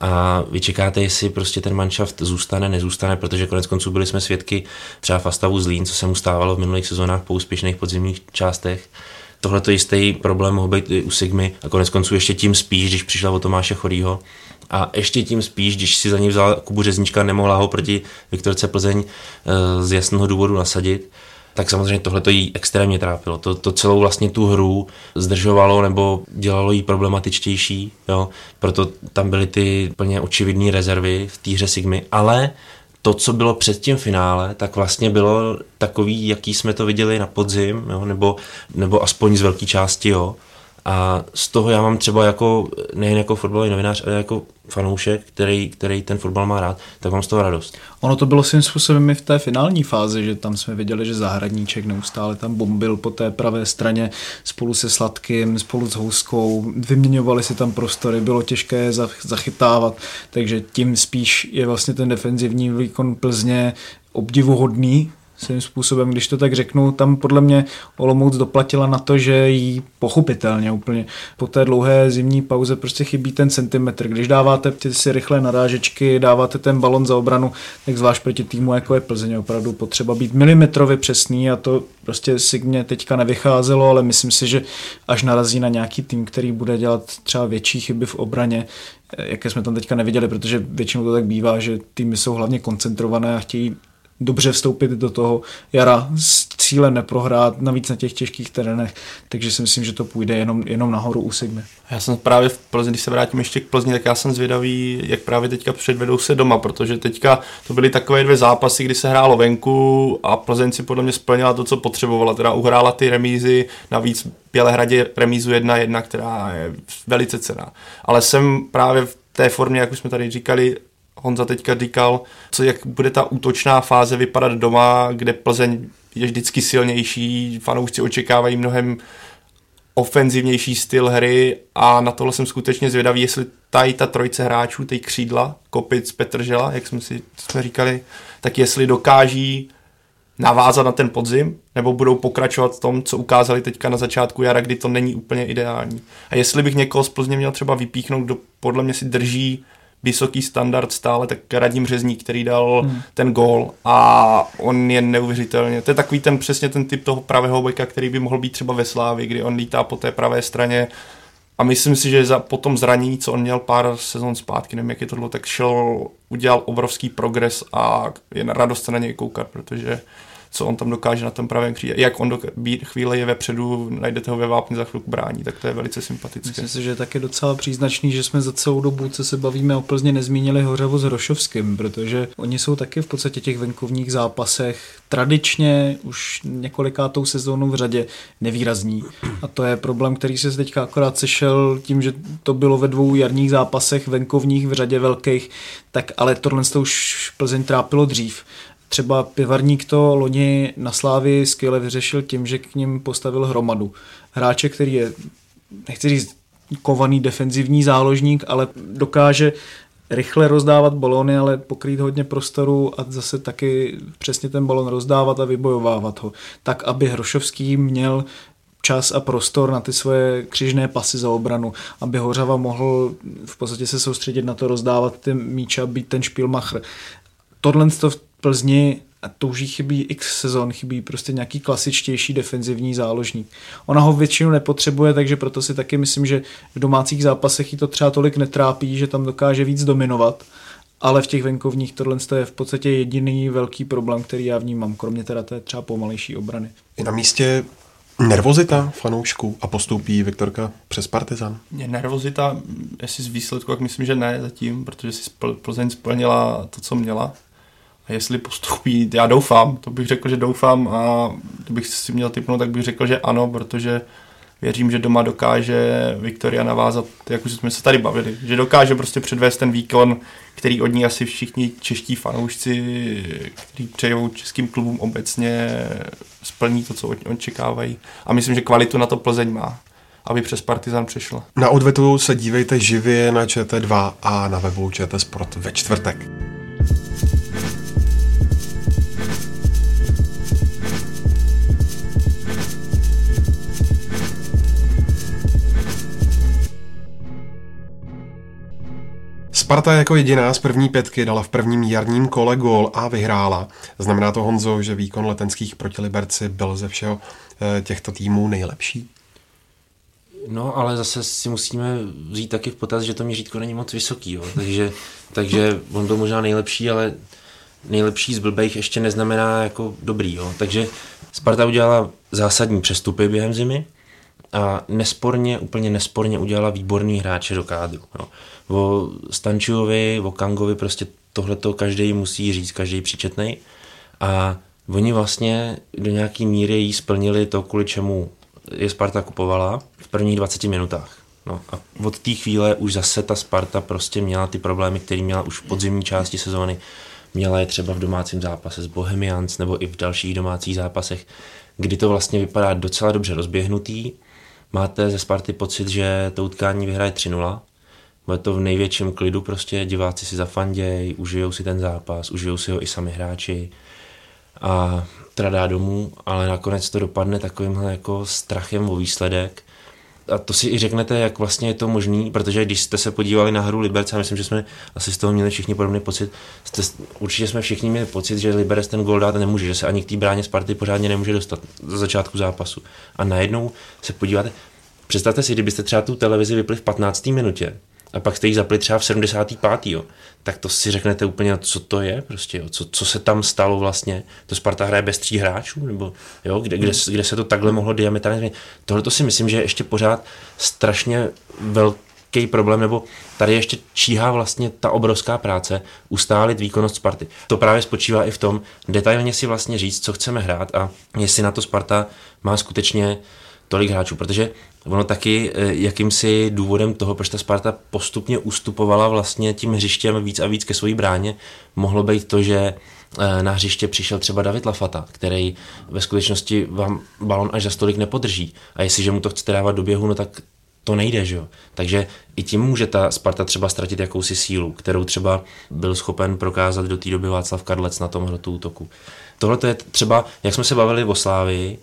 a vy čekáte, jestli prostě ten manšaft zůstane, nezůstane, protože konec konců byli jsme svědky třeba v Astavu Zlín, co se mu stávalo v minulých sezónách po úspěšných podzimních částech. Tohle to jistý problém mohl být i u Sigmy a konec konců ještě tím spíš, když přišla o Tomáše Chorýho, a ještě tím spíš, když si za ní vzala Kubu Řeznička, nemohla ho proti Viktorce Plzeň eh, z jasného důvodu nasadit, tak samozřejmě tohle to jí extrémně trápilo. To, to celou vlastně tu hru zdržovalo nebo dělalo jí problematičtější, jo? proto tam byly ty plně očividné rezervy v té hře Sigmy, ale to, co bylo před tím finále, tak vlastně bylo takový, jaký jsme to viděli na podzim, jo? Nebo, nebo aspoň z velké části, jo. A z toho já mám třeba jako, nejen jako fotbalový novinář, ale jako fanoušek, který, který ten fotbal má rád, tak mám z toho radost. Ono to bylo svým způsobem i v té finální fázi, že tam jsme viděli, že Zahradníček neustále tam bombil po té pravé straně spolu se Sladkým, spolu s Houskou, vyměňovali si tam prostory, bylo těžké zachytávat, takže tím spíš je vlastně ten defenzivní výkon Plzně obdivuhodný, svým způsobem, když to tak řeknu, tam podle mě Olomouc doplatila na to, že jí pochopitelně úplně po té dlouhé zimní pauze prostě chybí ten centimetr. Když dáváte si rychlé narážečky, dáváte ten balon za obranu, tak zvlášť proti týmu, jako je Plzeň, opravdu potřeba být milimetrově přesný a to prostě Signě teďka nevycházelo, ale myslím si, že až narazí na nějaký tým, který bude dělat třeba větší chyby v obraně, jaké jsme tam teďka neviděli, protože většinou to tak bývá, že týmy jsou hlavně koncentrované a chtějí dobře vstoupit do toho jara s cílem neprohrát, navíc na těch těžkých terénech, takže si myslím, že to půjde jenom, jenom nahoru u Sigmy. Já jsem právě v Plzni, když se vrátím ještě k Plzni, tak já jsem zvědavý, jak právě teďka předvedou se doma, protože teďka to byly takové dvě zápasy, kdy se hrálo venku a Plzeň si podle mě splnila to, co potřebovala, teda uhrála ty remízy, navíc Bělehradě remízu 1-1, která je velice cená. Ale jsem právě v té formě, jak už jsme tady říkali, Honza teďka říkal, co, jak bude ta útočná fáze vypadat doma, kde Plzeň je vždycky silnější, fanoušci očekávají mnohem ofenzivnější styl hry a na tohle jsem skutečně zvědavý, jestli tady ta trojce hráčů, ty křídla, Kopic, Petržela, jak jsme si jsme říkali, tak jestli dokáží navázat na ten podzim, nebo budou pokračovat v tom, co ukázali teďka na začátku jara, kdy to není úplně ideální. A jestli bych někoho z Plzně měl třeba vypíchnout, kdo podle mě si drží vysoký standard stále, tak Radim Řezník, který dal hmm. ten gól a on je neuvěřitelně. To je takový ten přesně ten typ toho pravého beka, který by mohl být třeba ve Slávi, kdy on lítá po té pravé straně a myslím si, že za, po tom zranění, co on měl pár sezon zpátky, nevím, jak je to dlouho, tak šel, udělal obrovský progres a je na radost se na něj koukat, protože co on tam dokáže na tom pravém křídle. Jak on do chvíle je vepředu, najdete ho ve vápně za chvilku brání, tak to je velice sympatické. Myslím si, že je docela příznačný, že jsme za celou dobu, co se bavíme o Plzně, nezmínili Hořavo s Rošovským, protože oni jsou taky v podstatě těch venkovních zápasech tradičně už několikátou sezónu v řadě nevýrazní. A to je problém, který se teďka akorát sešel tím, že to bylo ve dvou jarních zápasech venkovních v řadě velkých, tak ale tohle to už Plzeň trápilo dřív. Třeba pivarník to loni na Slávy skvěle vyřešil tím, že k ním postavil hromadu. Hráče, který je, nechci říct, kovaný defenzivní záložník, ale dokáže rychle rozdávat balony, ale pokrýt hodně prostoru a zase taky přesně ten balon rozdávat a vybojovávat ho. Tak, aby Hrošovský měl čas a prostor na ty svoje křižné pasy za obranu, aby Hořava mohl v podstatě se soustředit na to rozdávat ty míče a být ten špilmachr. Tohle to v Plzni a touží chybí x sezon, chybí prostě nějaký klasičtější defenzivní záložník. Ona ho většinu nepotřebuje, takže proto si taky myslím, že v domácích zápasech jí to třeba tolik netrápí, že tam dokáže víc dominovat, ale v těch venkovních tohle je v podstatě jediný velký problém, který já vnímám, kromě teda té třeba pomalejší obrany. Je na místě Nervozita fanoušků a postoupí Viktorka přes Partizan? Je nervozita, jestli z výsledku, tak myslím, že ne zatím, protože si Plzeň splnila to, co měla. Jestli postoupí, já doufám, to bych řekl, že doufám a kdybych si měl typnout, tak bych řekl, že ano, protože věřím, že doma dokáže Viktoria navázat, jak už jsme se tady bavili, že dokáže prostě předvést ten výkon, který od ní asi všichni čeští fanoušci, kteří přejou českým klubům obecně, splní to, co od očekávají. A myslím, že kvalitu na to Plzeň má aby přes Partizan přešla. Na odvetu se dívejte živě na ČT2 a na webu ČT Sport ve čtvrtek. Sparta jako jediná z první pětky dala v prvním jarním kole gól a vyhrála. Znamená to, Honzo, že výkon letenských proti Liberci byl ze všeho eh, těchto týmů nejlepší? No, ale zase si musíme vzít taky v potaz, že to měřítko není moc vysoký, jo. Takže, takže on byl možná nejlepší, ale nejlepší z blbejch ještě neznamená jako dobrý, jo. Takže Sparta udělala zásadní přestupy během zimy a nesporně, úplně nesporně udělala výborný hráče do kádru. Jo o Stančujovi, o Kangovi, prostě tohleto každý musí říct, každý příčetný. A oni vlastně do nějaké míry jí splnili to, kvůli čemu je Sparta kupovala v prvních 20 minutách. No a od té chvíle už zase ta Sparta prostě měla ty problémy, které měla už v podzimní části sezóny. Měla je třeba v domácím zápase s Bohemians nebo i v dalších domácích zápasech, kdy to vlastně vypadá docela dobře rozběhnutý. Máte ze Sparty pocit, že to utkání vyhraje 3-0 bude to v největším klidu, prostě diváci si zafanděj, užijou si ten zápas, užijou si ho i sami hráči a teda dá domů, ale nakonec to dopadne takovýmhle jako strachem o výsledek. A to si i řeknete, jak vlastně je to možný, protože když jste se podívali na hru Liberce, a myslím, že jsme asi z toho měli všichni podobný pocit, jste, určitě jsme všichni měli pocit, že Liberec ten gol dát nemůže, že se ani k té bráně Sparty pořádně nemůže dostat za začátku zápasu. A najednou se podíváte, představte si, kdybyste třeba tu televizi vypli v 15. minutě, a pak jste jich zapli třeba v 75. Jo, tak to si řeknete úplně, co to je, prostě, jo, co, co se tam stalo vlastně. To Sparta hraje bez tří hráčů, nebo jo, kde, kde, kde se to takhle mohlo diametrálně Tohle to si myslím, že je ještě pořád strašně velký problém, nebo tady ještě číhá vlastně ta obrovská práce ustálit výkonnost Sparty. To právě spočívá i v tom, detailně si vlastně říct, co chceme hrát a jestli na to Sparta má skutečně tolik hráčů, protože ono taky eh, jakýmsi důvodem toho, proč ta Sparta postupně ustupovala vlastně tím hřištěm víc a víc ke své bráně, mohlo být to, že eh, na hřiště přišel třeba David Lafata, který ve skutečnosti vám balon až za stolik nepodrží. A jestliže mu to chcete dávat do běhu, no tak to nejde, že jo. Takže i tím může ta Sparta třeba ztratit jakousi sílu, kterou třeba byl schopen prokázat do té doby Václav Karlec na tom hrotu útoku. Tohle je třeba, jak jsme se bavili o Slávii,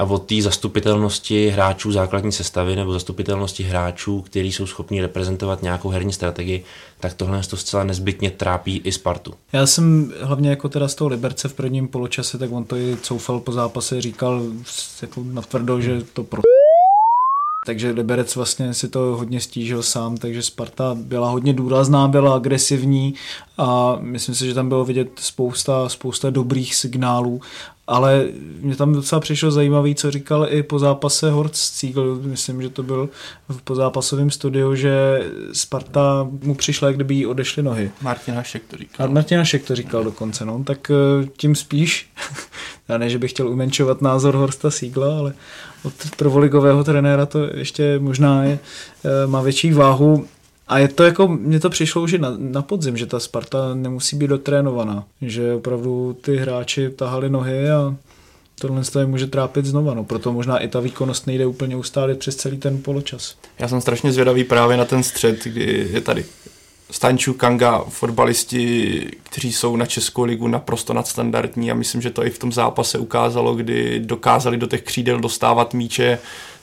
a od té zastupitelnosti hráčů základní sestavy nebo zastupitelnosti hráčů, kteří jsou schopni reprezentovat nějakou herní strategii, tak tohle to zcela nezbytně trápí i Spartu. Já jsem hlavně jako teda z toho Liberce v prvním poločase, tak on to i coufal po zápase, říkal jako natvrdo, že to pro takže Liberec vlastně si to hodně stížil sám, takže Sparta byla hodně důrazná, byla agresivní a myslím si, že tam bylo vidět spousta, spousta dobrých signálů ale mě tam docela přišlo zajímavý, co říkal i po zápase Horst Ziegel, myslím, že to byl v pozápasovém studiu, že Sparta mu přišla, jak kdyby jí odešly nohy. Martin Hašek to říkal. A Martin Hašek to říkal dokonce, no, tak eh, tím spíš, já ne, že bych chtěl umenčovat názor Horsta Siegla, ale od prvoligového trenéra to ještě možná je, eh, má větší váhu. A je to jako, mně to přišlo už na, na podzim, že ta Sparta nemusí být dotrénovaná, že opravdu ty hráči tahali nohy a tohle je může trápit znova, no. proto možná i ta výkonnost nejde úplně ustálit přes celý ten poločas. Já jsem strašně zvědavý právě na ten střed, kdy je tady Stanču, Kanga, fotbalisti, kteří jsou na Českou ligu naprosto nadstandardní a myslím, že to i v tom zápase ukázalo, kdy dokázali do těch křídel dostávat míče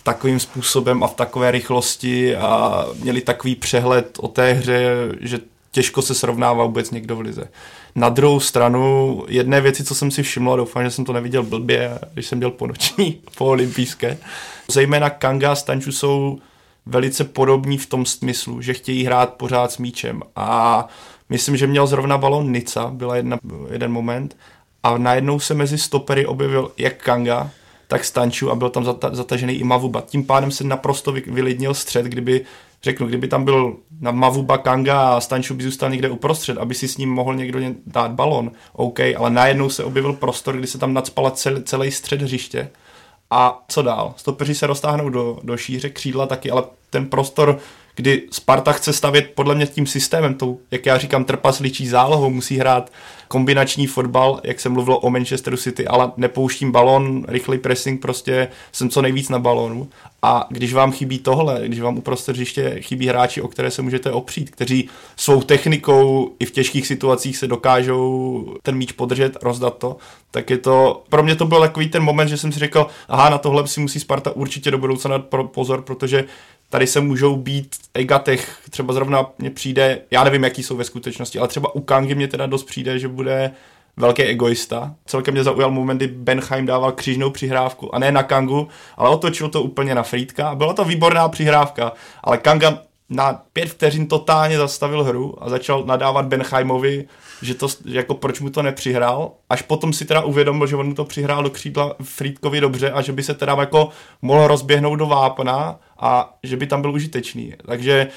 takovým způsobem a v takové rychlosti a měli takový přehled o té hře, že těžko se srovnává vůbec někdo v lize. Na druhou stranu, jedné věci, co jsem si všiml, a doufám, že jsem to neviděl blbě, když jsem dělal po noční, po olympijské, zejména Kanga a Stanču jsou velice podobní v tom smyslu, že chtějí hrát pořád s míčem a myslím, že měl zrovna balon Nica, byla jedna, jeden moment a najednou se mezi stopery objevil jak Kanga, tak Stanču a byl tam zata, zatažený i Mavuba. Tím pádem se naprosto vylidnil střed, kdyby řeknu, kdyby tam byl na Mavuba Kanga a Stanču by zůstal někde uprostřed, aby si s ním mohl někdo dát balon, OK, ale najednou se objevil prostor, kdy se tam nadspala celý, celý střed hřiště a co dál? Stopeři se roztáhnou do, do šíře, křídla taky, ale ten prostor kdy Sparta chce stavět podle mě tím systémem, tou, jak já říkám, trpasličí zálohou, musí hrát kombinační fotbal, jak jsem mluvil o Manchesteru City, ale nepouštím balon, rychlý pressing, prostě jsem co nejvíc na balonu. A když vám chybí tohle, když vám uprostřed hřiště chybí hráči, o které se můžete opřít, kteří svou technikou i v těžkých situacích se dokážou ten míč podržet, rozdat to, tak je to, pro mě to byl takový ten moment, že jsem si řekl, aha, na tohle si musí Sparta určitě do budoucna dát pozor, protože tady se můžou být Egatech, třeba zrovna mně přijde, já nevím, jaký jsou ve skutečnosti, ale třeba u Kangy mě teda dost přijde, že bude velký egoista. Celkem mě zaujal moment, kdy Benheim dával křížnou přihrávku a ne na Kangu, ale otočil to úplně na Frýdka. Byla to výborná přihrávka, ale Kanga na pět vteřin totálně zastavil hru a začal nadávat Benheimovi, že to, jako proč mu to nepřihrál. Až potom si teda uvědomil, že on mu to přihrál do křídla Frýdkovi dobře a že by se teda jako mohl rozběhnout do vápna a že by tam byl užitečný. Takže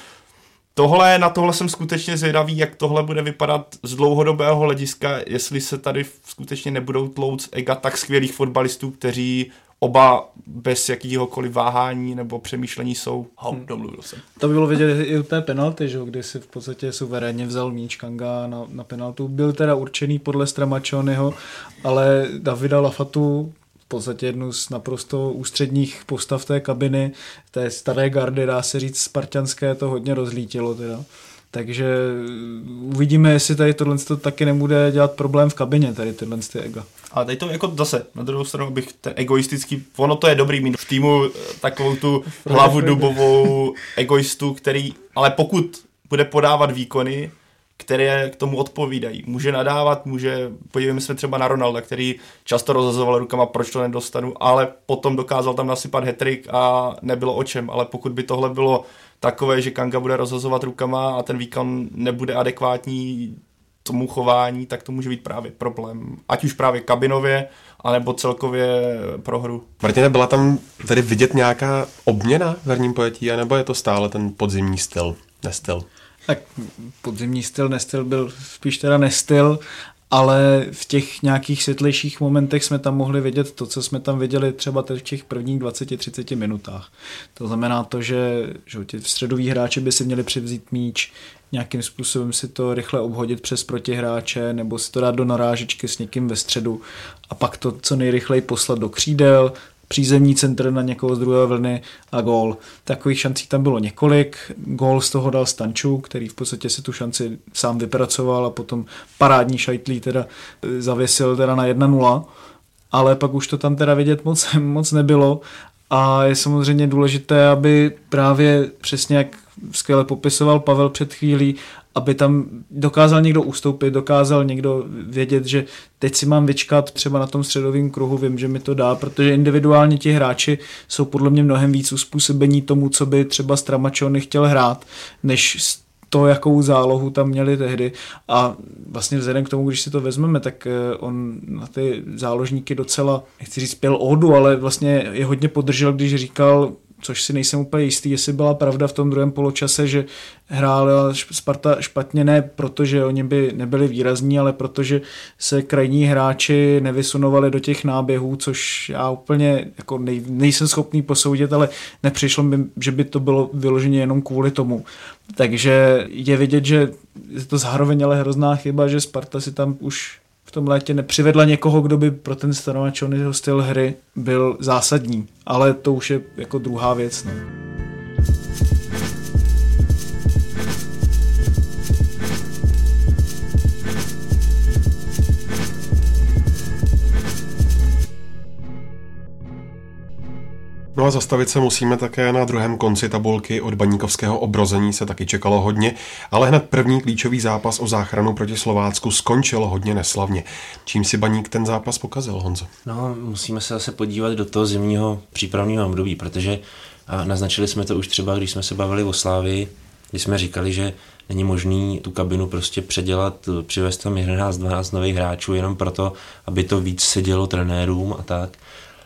tohle, na tohle jsem skutečně zvědavý, jak tohle bude vypadat z dlouhodobého hlediska, jestli se tady skutečně nebudou tlouc ega tak skvělých fotbalistů, kteří oba bez jakýhokoliv váhání nebo přemýšlení jsou. Ho, hmm. domluvil jsem. To bylo vidět i u té penalty, že? kdy si v podstatě suverénně vzal míč Kanga na, na penaltu. Byl teda určený podle Stramačonyho, ale Davida Lafatu podstatě jednu z naprosto ústředních postav té kabiny, té staré gardy, dá se říct, spartianské, to hodně rozlítilo teda. Takže uvidíme, jestli tady tohle to taky nebude dělat problém v kabině, tady tyhle ty ega. A tady to jako zase, na druhou stranu bych ten egoistický, ono to je dobrý mít v týmu eh, takovou tu hlavu dubovou egoistu, který, ale pokud bude podávat výkony, které k tomu odpovídají. Může nadávat, může, podívejme se třeba na Ronalda, který často rozhazoval rukama, proč to nedostanu, ale potom dokázal tam nasypat hetrik a nebylo o čem. Ale pokud by tohle bylo takové, že Kanga bude rozhazovat rukama a ten výkon nebude adekvátní tomu chování, tak to může být právě problém. Ať už právě kabinově, anebo celkově pro hru. Martina, byla tam tady vidět nějaká obměna v herním pojetí, anebo je to stále ten podzimní styl, nestyl? Tak podzimní styl, nestyl byl spíš teda nestyl, ale v těch nějakých světlejších momentech jsme tam mohli vidět to, co jsme tam viděli třeba v těch prvních 20-30 minutách. To znamená to, že, že ti středoví hráči by si měli přivzít míč, nějakým způsobem si to rychle obhodit přes protihráče nebo si to dát do narážečky s někým ve středu a pak to co nejrychleji poslat do křídel, přízemní centr na někoho z druhé vlny a gól. Takových šancí tam bylo několik. Gól z toho dal Stanču, který v podstatě si tu šanci sám vypracoval a potom parádní šajtlí teda eh, zavěsil teda na 1-0 ale pak už to tam teda vidět moc, moc nebylo a je samozřejmě důležité, aby právě přesně jak skvěle popisoval Pavel před chvílí, aby tam dokázal někdo ustoupit, dokázal někdo vědět, že teď si mám vyčkat třeba na tom středovém kruhu, vím, že mi to dá, protože individuálně ti hráči jsou podle mě mnohem víc uspůsobení tomu, co by třeba Stramačony chtěl hrát, než to, jakou zálohu tam měli tehdy. A vlastně vzhledem k tomu, když si to vezmeme, tak eh, on na ty záložníky docela, nechci říct, pěl odu, ale vlastně je hodně podržel, když říkal, což si nejsem úplně jistý, jestli byla pravda v tom druhém poločase, že hrála Sparta špatně ne protože oni by nebyli výrazní, ale protože se krajní hráči nevysunovali do těch náběhů, což já úplně jako nej, nejsem schopný posoudit, ale nepřišlo mi, že by to bylo vyloženě jenom kvůli tomu. Takže je vidět, že je to zároveň ale hrozná chyba, že Sparta si tam už v tom létě nepřivedla někoho, kdo by pro ten Stanovačonyho styl hry byl zásadní. Ale to už je jako druhá věc. No. No a zastavit se musíme také na druhém konci tabulky. Od baníkovského obrození se taky čekalo hodně, ale hned první klíčový zápas o záchranu proti Slovácku skončil hodně neslavně. Čím si baník ten zápas pokazil, Honzo? No, musíme se zase podívat do toho zimního přípravního období, protože naznačili jsme to už třeba, když jsme se bavili o Slávii, když jsme říkali, že není možný tu kabinu prostě předělat, přivést tam 11-12 nových hráčů jenom proto, aby to víc sedělo trenérům a tak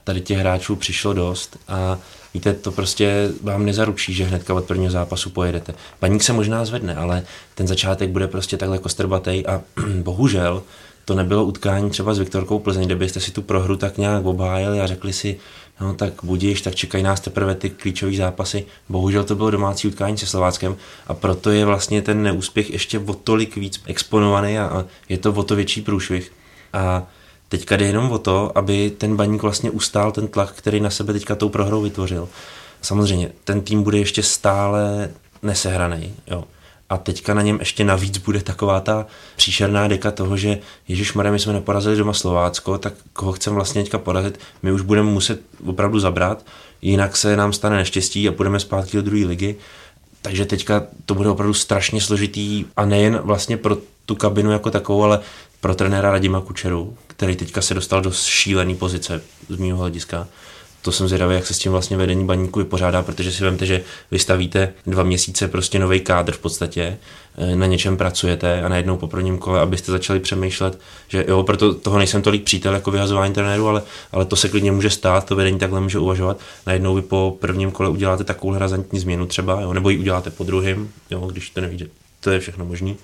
tady těch hráčů přišlo dost a víte, to prostě vám nezaručí, že hnedka od prvního zápasu pojedete. Paník se možná zvedne, ale ten začátek bude prostě takhle kostrbatej a bohužel to nebylo utkání třeba s Viktorkou Plzeň, kde byste si tu prohru tak nějak obhájili a řekli si, no tak budíš, tak čekají nás teprve ty klíčové zápasy. Bohužel to bylo domácí utkání se Slováckem a proto je vlastně ten neúspěch ještě o tolik víc exponovaný a je to o to větší průšvih. A teďka jde jenom o to, aby ten baník vlastně ustál ten tlak, který na sebe teďka tou prohrou vytvořil. Samozřejmě, ten tým bude ještě stále nesehraný, jo a teďka na něm ještě navíc bude taková ta příšerná deka toho, že Ježíš Maria, my jsme neporazili doma Slovácko, tak koho chceme vlastně teďka porazit, my už budeme muset opravdu zabrat, jinak se nám stane neštěstí a půjdeme zpátky do druhé ligy. Takže teďka to bude opravdu strašně složitý a nejen vlastně pro tu kabinu jako takovou, ale pro trenéra Radima Kučeru, který teďka se dostal do šílené pozice z mého hlediska to jsem zvědavý, jak se s tím vlastně vedení baníku vypořádá, protože si vemte, že vystavíte dva měsíce prostě nový kádr v podstatě, eh, na něčem pracujete a najednou po prvním kole, abyste začali přemýšlet, že jo, proto toho nejsem tolik přítel jako vyhazování trenéru, ale, ale to se klidně může stát, to vedení takhle může uvažovat. Najednou vy po prvním kole uděláte takovou razantní změnu třeba, jo, nebo ji uděláte po druhém, jo, když to nevíte, to je všechno možný.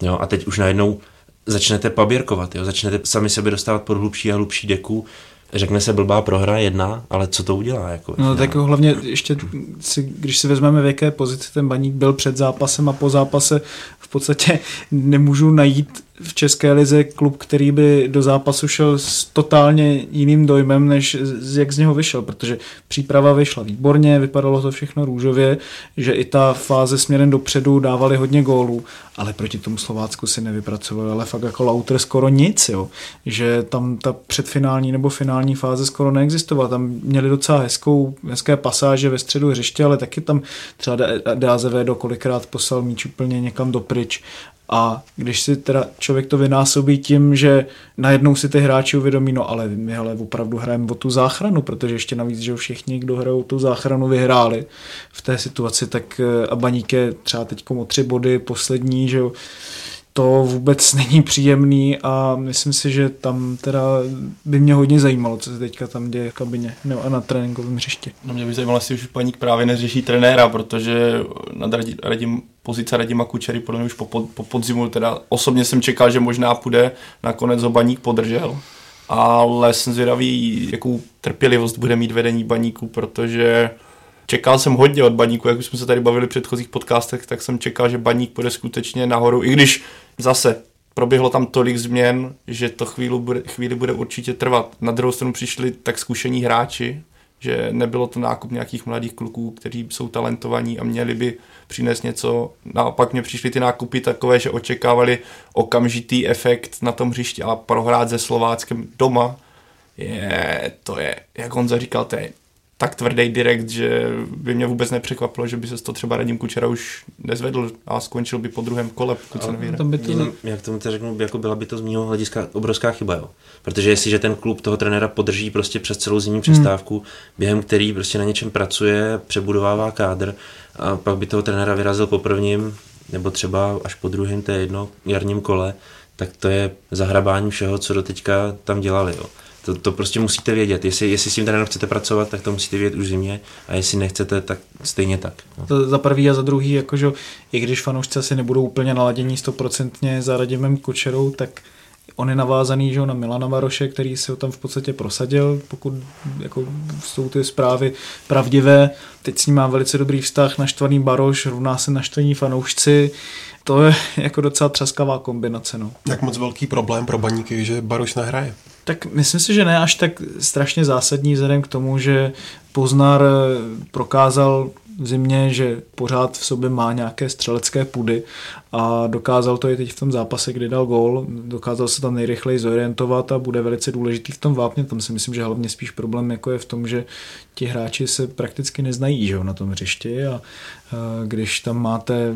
Jo, a teď už najednou začnete paběrkovat, jo, začnete sami sebe dostávat pod hlubší a hlubší deku, řekne se blbá prohra jedna, ale co to udělá? Jako, no tak hlavně ještě, si, když si vezmeme, v jaké pozici ten baník byl před zápasem a po zápase, v podstatě nemůžu najít v České lize klub, který by do zápasu šel s totálně jiným dojmem, než z, jak z něho vyšel, protože příprava vyšla výborně, vypadalo to všechno růžově, že i ta fáze směrem dopředu dávali hodně gólů, ale proti tomu Slovácku si nevypracovali, ale fakt jako Lauter skoro nic, jo. že tam ta předfinální nebo finální fáze skoro neexistovala, tam měli docela hezkou, hezké pasáže ve středu hřiště, ale taky tam třeba DAZV do kolikrát poslal míč úplně někam dopryč a když si teda člověk to vynásobí tím, že najednou si ty hráči uvědomí, no ale my ale opravdu hrajeme o tu záchranu, protože ještě navíc, že všichni, kdo hrajou tu záchranu, vyhráli v té situaci, tak eh, a Baník je třeba teď o tři body poslední, že jo, to vůbec není příjemný a myslím si, že tam teda by mě hodně zajímalo, co se teďka tam děje v kabině nebo na tréninkovém hřišti. No mě by zajímalo, jestli už paník právě neřeší trenéra, protože nad Radim, pozice Radima Kučery podle mě už po, po, po podzimu, teda osobně jsem čekal, že možná půjde, nakonec ho baník podržel, ale jsem zvědavý, jakou trpělivost bude mít vedení baníku, protože čekal jsem hodně od baníku, jak už jsme se tady bavili v předchozích podcastech, tak jsem čekal, že baník půjde skutečně nahoru, i když zase proběhlo tam tolik změn, že to chvíli bude, chvíli bude určitě trvat. Na druhou stranu přišli tak zkušení hráči, že nebylo to nákup nějakých mladých kluků, kteří jsou talentovaní a měli by přinést něco. Naopak mě přišly ty nákupy takové, že očekávali okamžitý efekt na tom hřišti a prohrát se Slováckem doma je, to je, jak on zaříkal, to je tak tvrdý direkt, že by mě vůbec nepřekvapilo, že by se to třeba Radim Kučera už nezvedl a skončil by po druhém kole, pokud se nevyhne. By to... Jak tomu to řeknu, jako byla by to z mého hlediska obrovská chyba, jo. Protože jestliže ten klub toho trenéra podrží prostě přes celou zimní hmm. přestávku, hmm. během který prostě na něčem pracuje, přebudovává kádr a pak by toho trenéra vyrazil po prvním nebo třeba až po druhém, to je jedno, jarním kole, tak to je zahrabání všeho, co do teďka tam dělali. Jo. To, to prostě musíte vědět. Jestli, jestli s tím trénerem chcete pracovat, tak to musíte vědět už zimě a jestli nechcete, tak stejně tak. No. To za prvý a za druhý, jakože i když fanoušci asi nebudou úplně naladění stoprocentně za Radimem Kučerou, tak on je navázaný že, na Milana Varoše, který se ho tam v podstatě prosadil, pokud jako, jsou ty zprávy pravdivé. Teď s ním má velice dobrý vztah, naštvaný Baroš, rovná se naštvaní fanoušci to je jako docela třaskavá kombinace. No. Jak moc velký problém pro baníky, že Baroš nehraje? Tak myslím si, že ne až tak strašně zásadní vzhledem k tomu, že Poznar prokázal v zimě, že pořád v sobě má nějaké střelecké pudy a dokázal to i teď v tom zápase, kdy dal gól, dokázal se tam nejrychleji zorientovat a bude velice důležitý v tom vápně. Tam si myslím, že hlavně spíš problém jako je v tom, že ti hráči se prakticky neznají že, na tom hřišti a když tam máte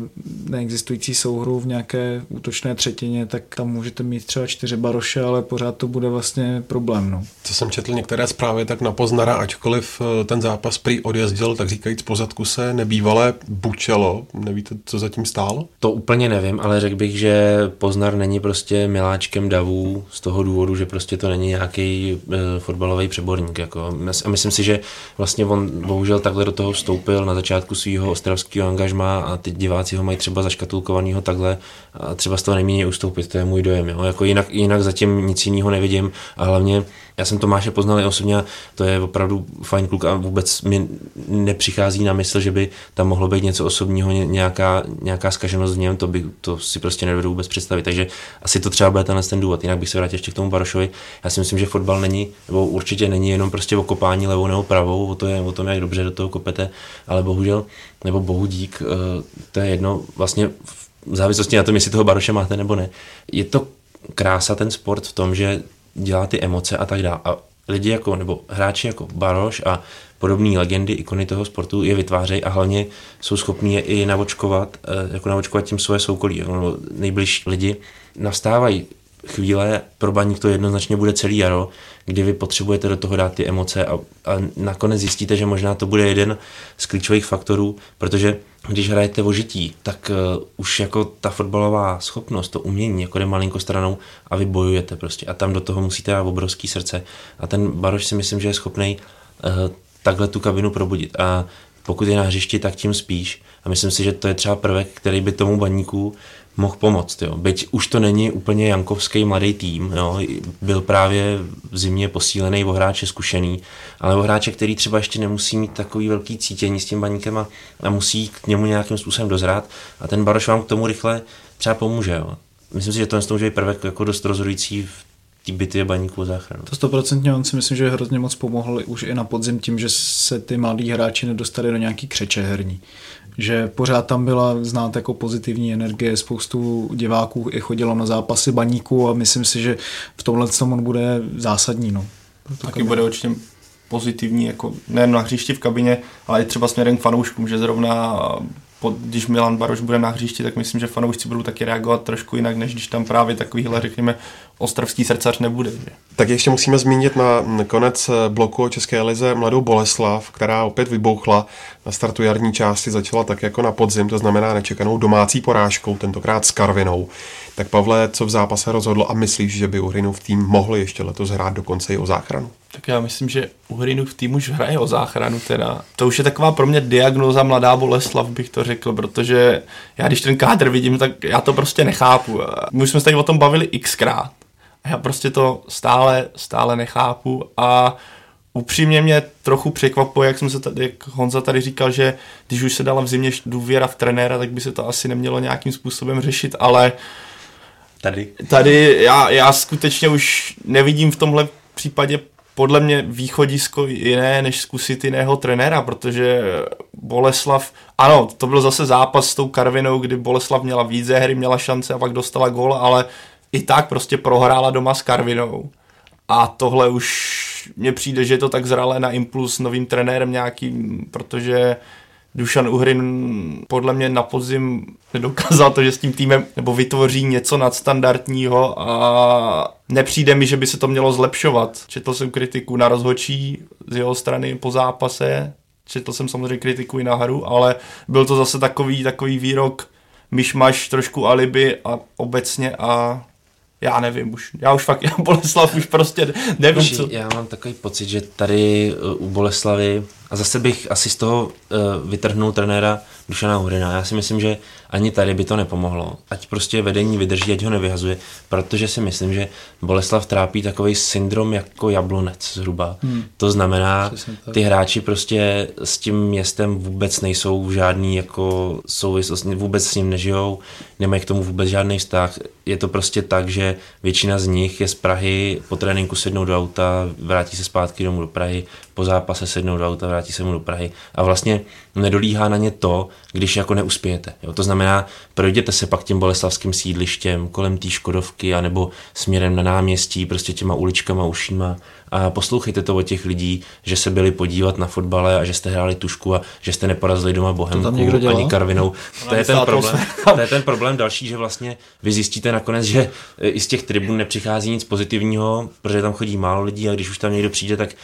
neexistující souhru v nějaké útočné třetině, tak tam můžete mít třeba čtyři baroše, ale pořád to bude vlastně problém. No. Co jsem četl některé zprávy, tak na Poznara, ačkoliv eh, ten zápas prý odjezdil, tak říkajíc pozadku se nebývalé bučelo. Nevíte, co zatím stálo? To úplně nevím, ale řekl bych, že Poznar není prostě miláčkem davů z toho důvodu, že prostě to není nějaký e, fotbalový přeborník. Jako. A myslím si, že vlastně on bohužel takhle do toho vstoupil na začátku svého ostravského angažma a ty diváci ho mají třeba zaškatulkovanýho takhle a třeba z toho nemění ustoupit, to je můj dojem. Jo. Jako jinak, jinak zatím nic jiného nevidím a hlavně já jsem Tomáše poznal i osobně, to je opravdu fajn kluk a vůbec mi nepřichází na mysl, že by tam mohlo být něco osobního, nějaká, nějaká zkaženost v něm, to, by, to si prostě nedovedu vůbec představit. Takže asi to třeba bude tenhle ten důvod. Jinak bych se vrátil ještě k tomu Barošovi. Já si myslím, že fotbal není, nebo určitě není jenom prostě o kopání levou nebo pravou, o, to je, o tom, jak dobře do toho kopete, ale bohužel, nebo bohu dík, eh, to je jedno vlastně v závislosti na tom, jestli toho Baroše máte nebo ne. Je to krása ten sport v tom, že dělá ty emoce a tak dále. A lidi jako, nebo hráči jako Baroš a podobné legendy, ikony toho sportu je vytvářejí a hlavně jsou schopní je i navočkovat, eh, jako navočkovat tím svoje soukolí, nebo nejbližší lidi. Nastávají chvíle, pro baník to jednoznačně bude celý jaro, kdy vy potřebujete do toho dát ty emoce a, a nakonec zjistíte, že možná to bude jeden z klíčových faktorů, protože když hrajete o žití, tak uh, už jako ta fotbalová schopnost, to umění, jako jde malinko stranou a vy bojujete prostě. A tam do toho musíte dát obrovský srdce. A ten Baroš si myslím, že je schopný uh, takhle tu kabinu probudit. A pokud je na hřišti, tak tím spíš. A myslím si, že to je třeba prvek, který by tomu baníku mohl pomoct. Jo. Byť už to není úplně jankovský mladý tým, jo. byl právě v zimě posílený o hráče zkušený, ale o hráče, který třeba ještě nemusí mít takový velký cítění s tím baníkem a, a musí k němu nějakým způsobem dozrát a ten Baroš vám k tomu rychle třeba pomůže. Jo. Myslím si, že to je může prvek jako dost rozhodující v té bitvě baníků záchranu. To stoprocentně on si myslím, že hrozně moc pomohl už i na podzim tím, že se ty mladí hráči nedostali do nějaký křeče herní že pořád tam byla znát jako pozitivní energie, spoustu diváků i chodilo na zápasy baníků a myslím si, že v tomhle tom on bude zásadní. No, Taky bude určitě pozitivní, jako nejen na hřišti v kabině, ale i třeba směrem k fanouškům, že zrovna pod, když Milan Baroš bude na hřišti, tak myslím, že fanoušci budou taky reagovat trošku jinak, než když tam právě takovýhle, řekněme, ostravský srdcař nebude. Že? Tak ještě musíme zmínit na konec bloku o České lize mladou Boleslav, která opět vybouchla na startu jarní části, začala tak jako na podzim, to znamená nečekanou domácí porážkou, tentokrát s Karvinou. Tak Pavle, co v zápase rozhodlo a myslíš, že by Uhrinův tým mohl ještě letos hrát dokonce i o záchranu? Tak já myslím, že Uhrinův tým už hraje o záchranu teda. To už je taková pro mě diagnoza mladá Boleslav, bych to řekl, protože já když ten kádr vidím, tak já to prostě nechápu. My jsme se tady o tom bavili xkrát. A já prostě to stále, stále nechápu a upřímně mě trochu překvapuje, jak, jsem se tady, jak Honza tady říkal, že když už se dala v zimě důvěra v trenéra, tak by se to asi nemělo nějakým způsobem řešit, ale tady, tady já, já skutečně už nevidím v tomhle případě podle mě východisko jiné, než zkusit jiného trenéra, protože Boleslav, ano, to byl zase zápas s tou Karvinou, kdy Boleslav měla víc hry, měla šance a pak dostala gól, ale i tak prostě prohrála doma s Karvinou. A tohle už mně přijde, že je to tak zralé na impuls novým trenérem nějakým, protože Dušan Uhrin podle mě na podzim nedokázal to, že s tím týmem nebo vytvoří něco nadstandardního a nepřijde mi, že by se to mělo zlepšovat. Četl jsem kritiku na rozhočí z jeho strany po zápase, četl jsem samozřejmě kritiku i na hru, ale byl to zase takový, takový výrok myšmaš, trošku alibi a obecně a já nevím už, já už fakt, já Boleslav už prostě nevím, co. Já mám takový pocit, že tady u Boleslavy a zase bych asi z toho uh, vytrhnul trenéra Dušana Hurina. Já si myslím, že ani tady by to nepomohlo. Ať prostě vedení vydrží, ať ho nevyhazuje, protože si myslím, že Boleslav trápí takový syndrom jako jablonec zhruba. Hmm. To znamená, ty hráči prostě s tím městem vůbec nejsou v žádný jako souvislost, vůbec s ním nežijou, nemají k tomu vůbec žádný vztah. Je to prostě tak, že většina z nich je z Prahy, po tréninku sednou do auta, vrátí se zpátky domů do Prahy, po zápase sednou do auta, vrátí se mu do Prahy a vlastně nedolíhá na ně to, když jako neuspějete. Jo? To znamená, projděte se pak tím boleslavským sídlištěm kolem té Škodovky anebo směrem na náměstí, prostě těma uličkama, ušíma a poslouchejte to od těch lidí, že se byli podívat na fotbale a že jste hráli tušku a že jste neporazili doma Bohemku ani Karvinou. To je, ten problém, to je ten problém další, že vlastně vy zjistíte nakonec, že i z těch tribun nepřichází nic pozitivního, protože tam chodí málo lidí a když už tam někdo přijde, tak e,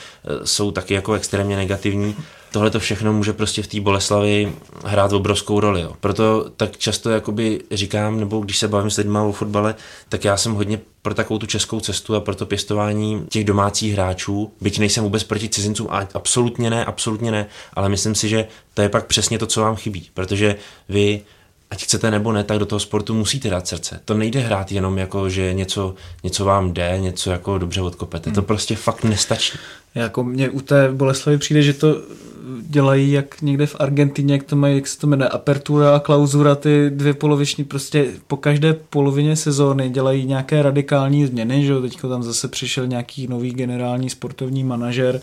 jsou taky jako extrémně negativní tohle to všechno může prostě v té Boleslavi hrát obrovskou roli. Jo. Proto tak často jakoby říkám, nebo když se bavím s lidmi o fotbale, tak já jsem hodně pro takovou tu českou cestu a pro to pěstování těch domácích hráčů, byť nejsem vůbec proti cizincům, a absolutně ne, absolutně ne, ale myslím si, že to je pak přesně to, co vám chybí, protože vy ať chcete nebo ne, tak do toho sportu musíte dát srdce. To nejde hrát jenom jako, že něco, něco vám jde, něco jako dobře odkopete. Hmm. To prostě fakt nestačí. Jako mě u té Boleslavy přijde, že to dělají jak někde v Argentině, jak to mají, jak se to jmenuje, apertura a klauzura, ty dvě poloviční, prostě po každé polovině sezóny dělají nějaké radikální změny, že teďko tam zase přišel nějaký nový generální sportovní manažer,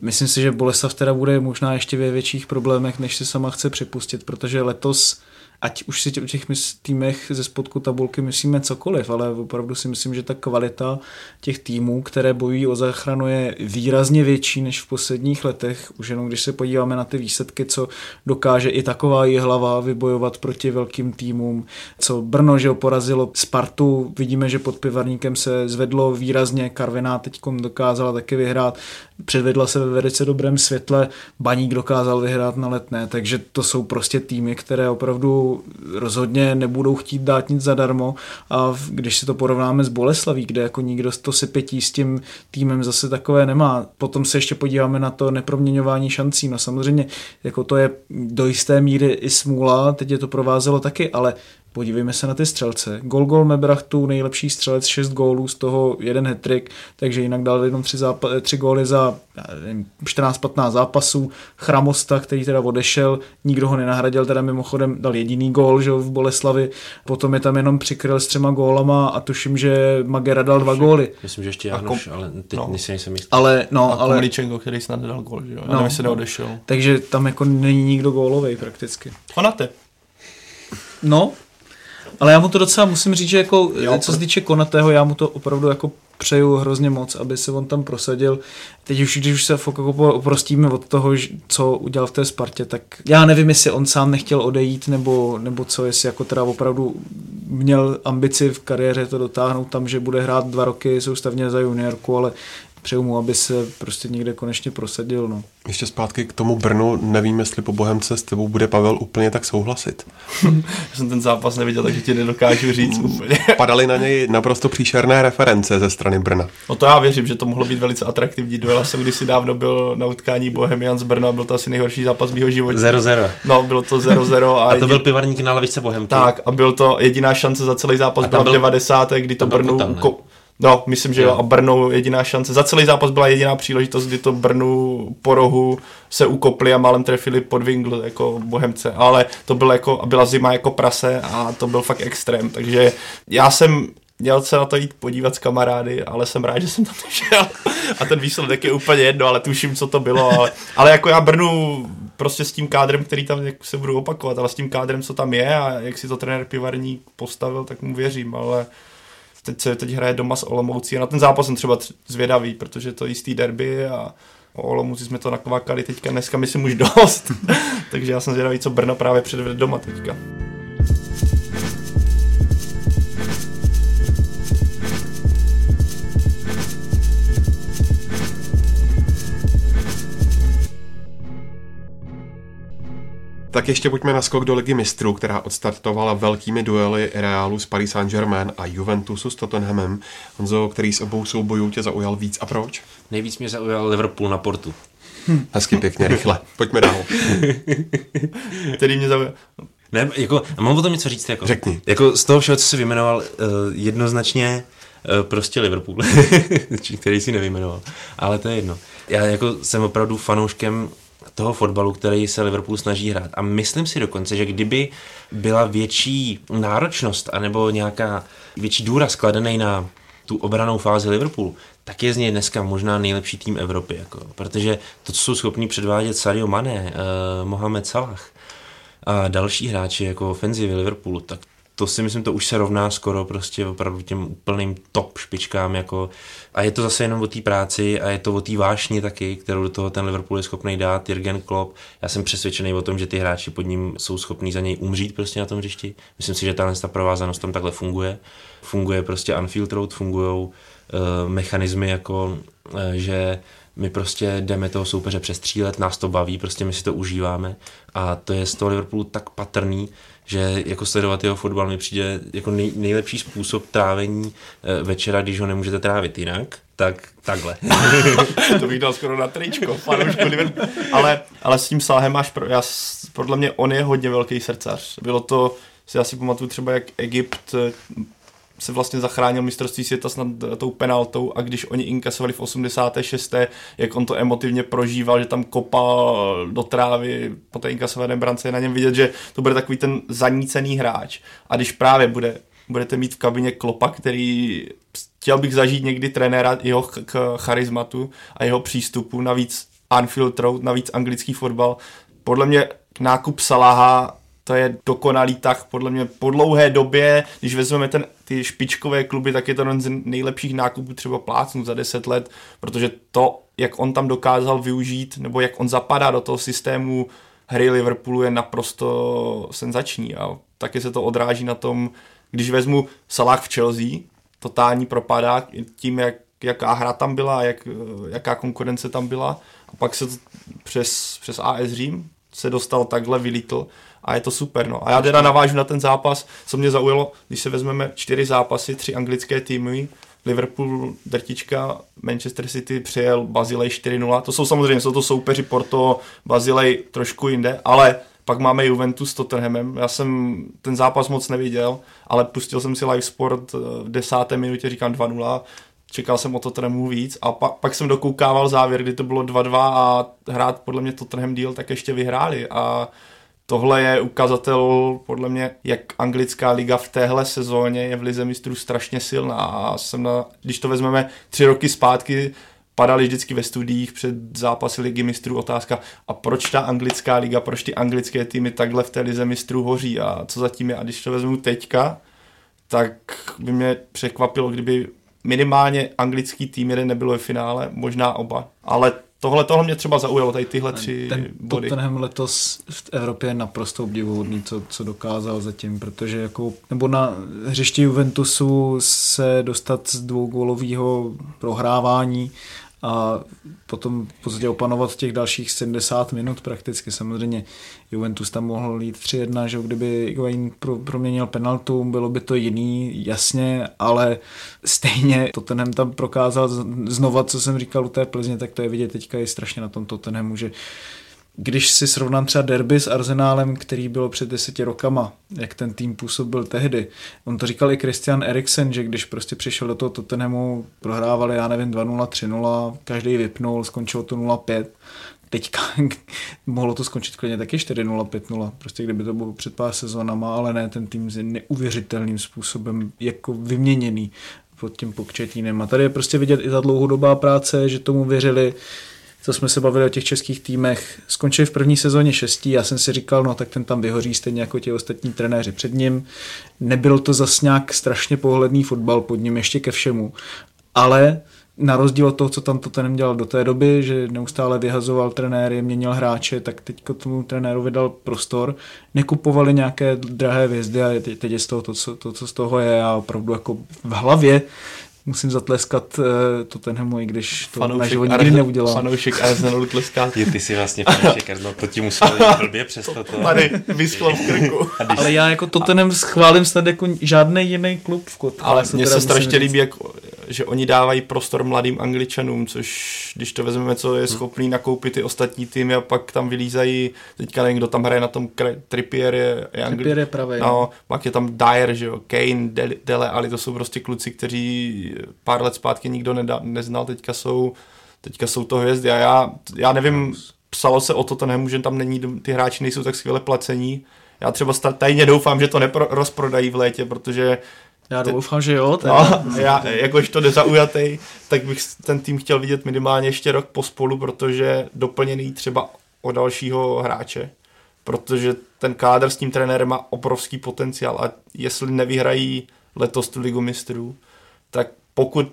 Myslím si, že Boleslav teda bude možná ještě ve větších problémech, než si sama chce připustit, protože letos ať už si o těch týmech ze spodku tabulky myslíme cokoliv, ale opravdu si myslím, že ta kvalita těch týmů, které bojují o záchranu, je výrazně větší než v posledních letech. Už jenom když se podíváme na ty výsledky, co dokáže i taková hlava vybojovat proti velkým týmům, co Brno, že porazilo Spartu, vidíme, že pod Pivarníkem se zvedlo výrazně, Karviná teď dokázala taky vyhrát, předvedla se ve velice dobrém světle, Baník dokázal vyhrát na letné, takže to jsou prostě týmy, které opravdu rozhodně nebudou chtít dát nic zadarmo a když si to porovnáme s Boleslaví, kde jako nikdo to sypětí s tím týmem zase takové nemá. Potom se ještě podíváme na to neproměňování šancí. No samozřejmě jako to je do jisté míry i smůla, teď je to provázelo taky, ale Podívejme se na ty střelce. Gol Gol Mebrachtu, nejlepší střelec, 6 gólů, z toho jeden hetrik, takže jinak dal jenom 3, zápa- 3 góly za 14-15 zápasů. Chramosta, který teda odešel, nikdo ho nenahradil, teda mimochodem dal jediný gól že v Boleslavi, potom je tam jenom přikryl s třema gólama a tuším, že Magera dal dva góly. Myslím, že ještě Janoš, kom... ale teď no. nejsem jistý. Ale, no, a ale... Komličenko, který snad nedal gól, že jo? No, se neodešel. Takže tam jako není nikdo gólový prakticky. Konate. No, ale já mu to docela musím říct, že jako, jo, co se týče Konatého, já mu to opravdu jako přeju hrozně moc, aby se on tam prosadil. Teď už, když už se jako oprostíme od toho, co udělal v té Spartě, tak já nevím, jestli on sám nechtěl odejít, nebo, nebo co, jestli jako teda opravdu měl ambici v kariéře to dotáhnout tam, že bude hrát dva roky soustavně za juniorku, ale přeju mu, aby se prostě někde konečně prosadil. No. Ještě zpátky k tomu Brnu, nevím, jestli po Bohemce s tebou bude Pavel úplně tak souhlasit. Já jsem ten zápas neviděl, takže ti nedokážu říct úplně. Padaly na něj naprosto příšerné reference ze strany Brna. No to já věřím, že to mohlo být velice atraktivní duel. Já jsem kdysi dávno byl na utkání Bohemian z Brna, byl to asi nejhorší zápas mého života. 0-0. No, bylo to 0-0. A, a to byl pivarník na lavice Bohemky. Tak, a byl to jediná šance za celý zápas, byla byl, v 90. kdy to Brnu... No, myslím, že jo. A Brnu jediná šance. Za celý zápas byla jediná příležitost, kdy to Brnu po rohu se ukopli a málem trefili pod Wingl jako Bohemce. Ale to bylo jako, byla zima jako prase a to byl fakt extrém. Takže já jsem měl se na to jít podívat s kamarády, ale jsem rád, že jsem tam nešel. A ten výsledek je úplně jedno, ale tuším, co to bylo. Ale, ale jako já Brnu prostě s tím kádrem, který tam jak se budu opakovat, ale s tím kádrem, co tam je a jak si to trenér Pivarník postavil, tak mu věřím, ale teď se teď hraje doma s Olomoucí a na ten zápas jsem třeba zvědavý, protože to je jistý derby a o Olomouci jsme to nakvakali teďka dneska myslím už dost, takže já jsem zvědavý, co Brno právě předvede doma teďka. Tak ještě pojďme na skok do ligy mistrů, která odstartovala velkými duely Realu s Paris Saint-Germain a Juventusu s Tottenhamem. Honzo, který z obou soubojů tě zaujal víc a proč? Nejvíc mě zaujal Liverpool na portu. Hm. Hezky, pěkně, rychle. Pojďme dál. který mě zaujal? Ne, jako, mám o tom něco říct. Jako, Řekni. Jako z toho všeho, co jsi vyjmenoval, uh, jednoznačně uh, prostě Liverpool, který si nevyjmenoval. Ale to je jedno. Já jako jsem opravdu fanouškem toho fotbalu, který se Liverpool snaží hrát. A myslím si dokonce, že kdyby byla větší náročnost anebo nějaká větší důraz skladený na tu obranou fázi Liverpoolu, tak je z něj dneska možná nejlepší tým Evropy. Jako, protože to, co jsou schopní předvádět Sadio Mané, uh, Mohamed Salah a další hráči jako ofenzivy Liverpoolu, tak to si myslím, to už se rovná skoro prostě opravdu těm úplným top špičkám jako a je to zase jenom o té práci a je to o té vášni taky, kterou do toho ten Liverpool je schopný dát, Jürgen Klopp. Já jsem přesvědčený o tom, že ty hráči pod ním jsou schopní za něj umřít prostě na tom hřišti. Myslím si, že tahle ta provázanost tam takhle funguje. Funguje prostě Anfield Road, fungují uh, mechanismy jako, uh, že my prostě jdeme toho soupeře přestřílet, nás to baví, prostě my si to užíváme a to je z toho Liverpoolu tak patrný, že jako sledovat jeho fotbal mi přijde jako nej, nejlepší způsob trávení e, večera, když ho nemůžete trávit jinak, tak takhle. to bych dal skoro na tričko, ale, ale s tím Salahem máš, pro, já, podle mě on je hodně velký srdcař. Bylo to, si asi pamatuju třeba, jak Egypt se vlastně zachránil mistrovství světa snad tou penaltou a když oni inkasovali v 86. jak on to emotivně prožíval, že tam kopal do trávy po té inkasované brance, je na něm vidět, že to bude takový ten zanícený hráč. A když právě bude, budete mít v kabině Klopa, který chtěl bych zažít někdy trenéra jeho k charizmatu a jeho přístupu, navíc Anfield Road, navíc anglický fotbal. Podle mě nákup Salaha to je dokonalý tak podle mě po dlouhé době, když vezmeme ten, ty špičkové kluby, tak je to jeden z nejlepších nákupů třeba plácnu za 10 let, protože to, jak on tam dokázal využít, nebo jak on zapadá do toho systému hry Liverpoolu je naprosto senzační a taky se to odráží na tom, když vezmu Salah v Chelsea, totální propadá tím, jak, jaká hra tam byla, jak, jaká konkurence tam byla. A pak se přes, přes AS Řím se dostal takhle, vylítl a je to super. No. A já teda navážu na ten zápas, co mě zaujalo, když se vezmeme čtyři zápasy, tři anglické týmy, Liverpool, drtička, Manchester City přijel Bazilej 4-0. To jsou samozřejmě, jsou to soupeři Porto, Bazilej trošku jinde, ale pak máme Juventus s Tottenhamem. Já jsem ten zápas moc neviděl, ale pustil jsem si live sport v desáté minutě, říkám 2-0, čekal jsem o Tottenhamu víc a pa, pak jsem dokoukával závěr, kdy to bylo 2-2 a hrát podle mě Tottenham deal, tak ještě vyhráli a tohle je ukazatel podle mě, jak anglická liga v téhle sezóně je v lize mistrů strašně silná a jsem na, když to vezmeme tři roky zpátky, padali vždycky ve studiích před zápasy ligy mistrů otázka, a proč ta anglická liga, proč ty anglické týmy takhle v té lize mistrů hoří a co zatím je. A když to vezmu teďka, tak by mě překvapilo, kdyby minimálně anglický tým jeden nebylo ve finále, možná oba. Ale tohle, tohle mě třeba zaujalo, tady tyhle tři ten body. Tottenham letos v Evropě je naprosto obdivuhodný, co, co dokázal zatím, protože jako, nebo na hřišti Juventusu se dostat z dvougólového prohrávání a potom v podstatě opanovat těch dalších 70 minut prakticky. Samozřejmě Juventus tam mohl jít 3-1, že kdyby Higuain pro, proměnil penaltu, bylo by to jiný, jasně, ale stejně Tottenham tam prokázal znova, co jsem říkal u té Plzně, tak to je vidět teďka je strašně na tom Tottenhamu, že když si srovnám třeba derby s Arsenálem, který bylo před deseti rokama, jak ten tým působil tehdy, on to říkal i Christian Eriksen, že když prostě přišel do toho Tottenhamu, prohrávali, já nevím, 2-0, 3-0, každý vypnul, skončilo to 0-5, teďka mohlo to skončit klidně taky 4-0, 5-0, prostě kdyby to bylo před pár sezónama, ale ne, ten tým je neuvěřitelným způsobem jako vyměněný pod tím pokčetínem. A tady je prostě vidět i ta dlouhodobá práce, že tomu věřili, co jsme se bavili o těch českých týmech, skončili v první sezóně šestí, já jsem si říkal, no tak ten tam vyhoří stejně jako ti ostatní trenéři před ním. Nebyl to zas nějak strašně pohledný fotbal pod ním ještě ke všemu, ale na rozdíl od toho, co tam to ten dělal do té doby, že neustále vyhazoval trenéry, měnil hráče, tak teď tomu trenéru vydal prostor, nekupovali nějaké drahé vězdy a teď je z toho to, co, to, co z toho je a opravdu jako v hlavě musím zatleskat uh, Tottenhamu, i když to fanoušek naživo nikdy neudělal. Fanoušek Arsenalu tleská. Je, ty jsi vlastně fanoušek Arsenalu, to ti muselo jít blbě přesto to. Tady vyschlo v krku. Když... Ale já jako Tottenham schválím snad jako žádný jiný klub v kotku. Ale mně se strašně líbí, jak, že oni dávají prostor mladým angličanům, což když to vezmeme, co je schopný nakoupit ty ostatní týmy a pak tam vylízají, teďka nevím, kdo tam hraje na tom, Trippier je, je Angli... Trippier je pravý. No, no, pak je tam Dyer, že jo, Kane, Dele, ale to jsou prostě kluci, kteří pár let zpátky nikdo nedá, neznal, teďka jsou, teďka jsou to hvězdy a já, já nevím, psalo se o to, to nemůže, tam není, ty hráči nejsou tak skvěle placení. Já třeba tajně doufám, že to nerozprodají v létě, protože já doufám, že jo. No, já, jakož to nezaujatý, tak bych ten tým chtěl vidět minimálně ještě rok pospolu, protože doplněný třeba o dalšího hráče, protože ten kádr s tím trenérem má obrovský potenciál a jestli nevyhrají letos tu ligu mistrů, tak pokud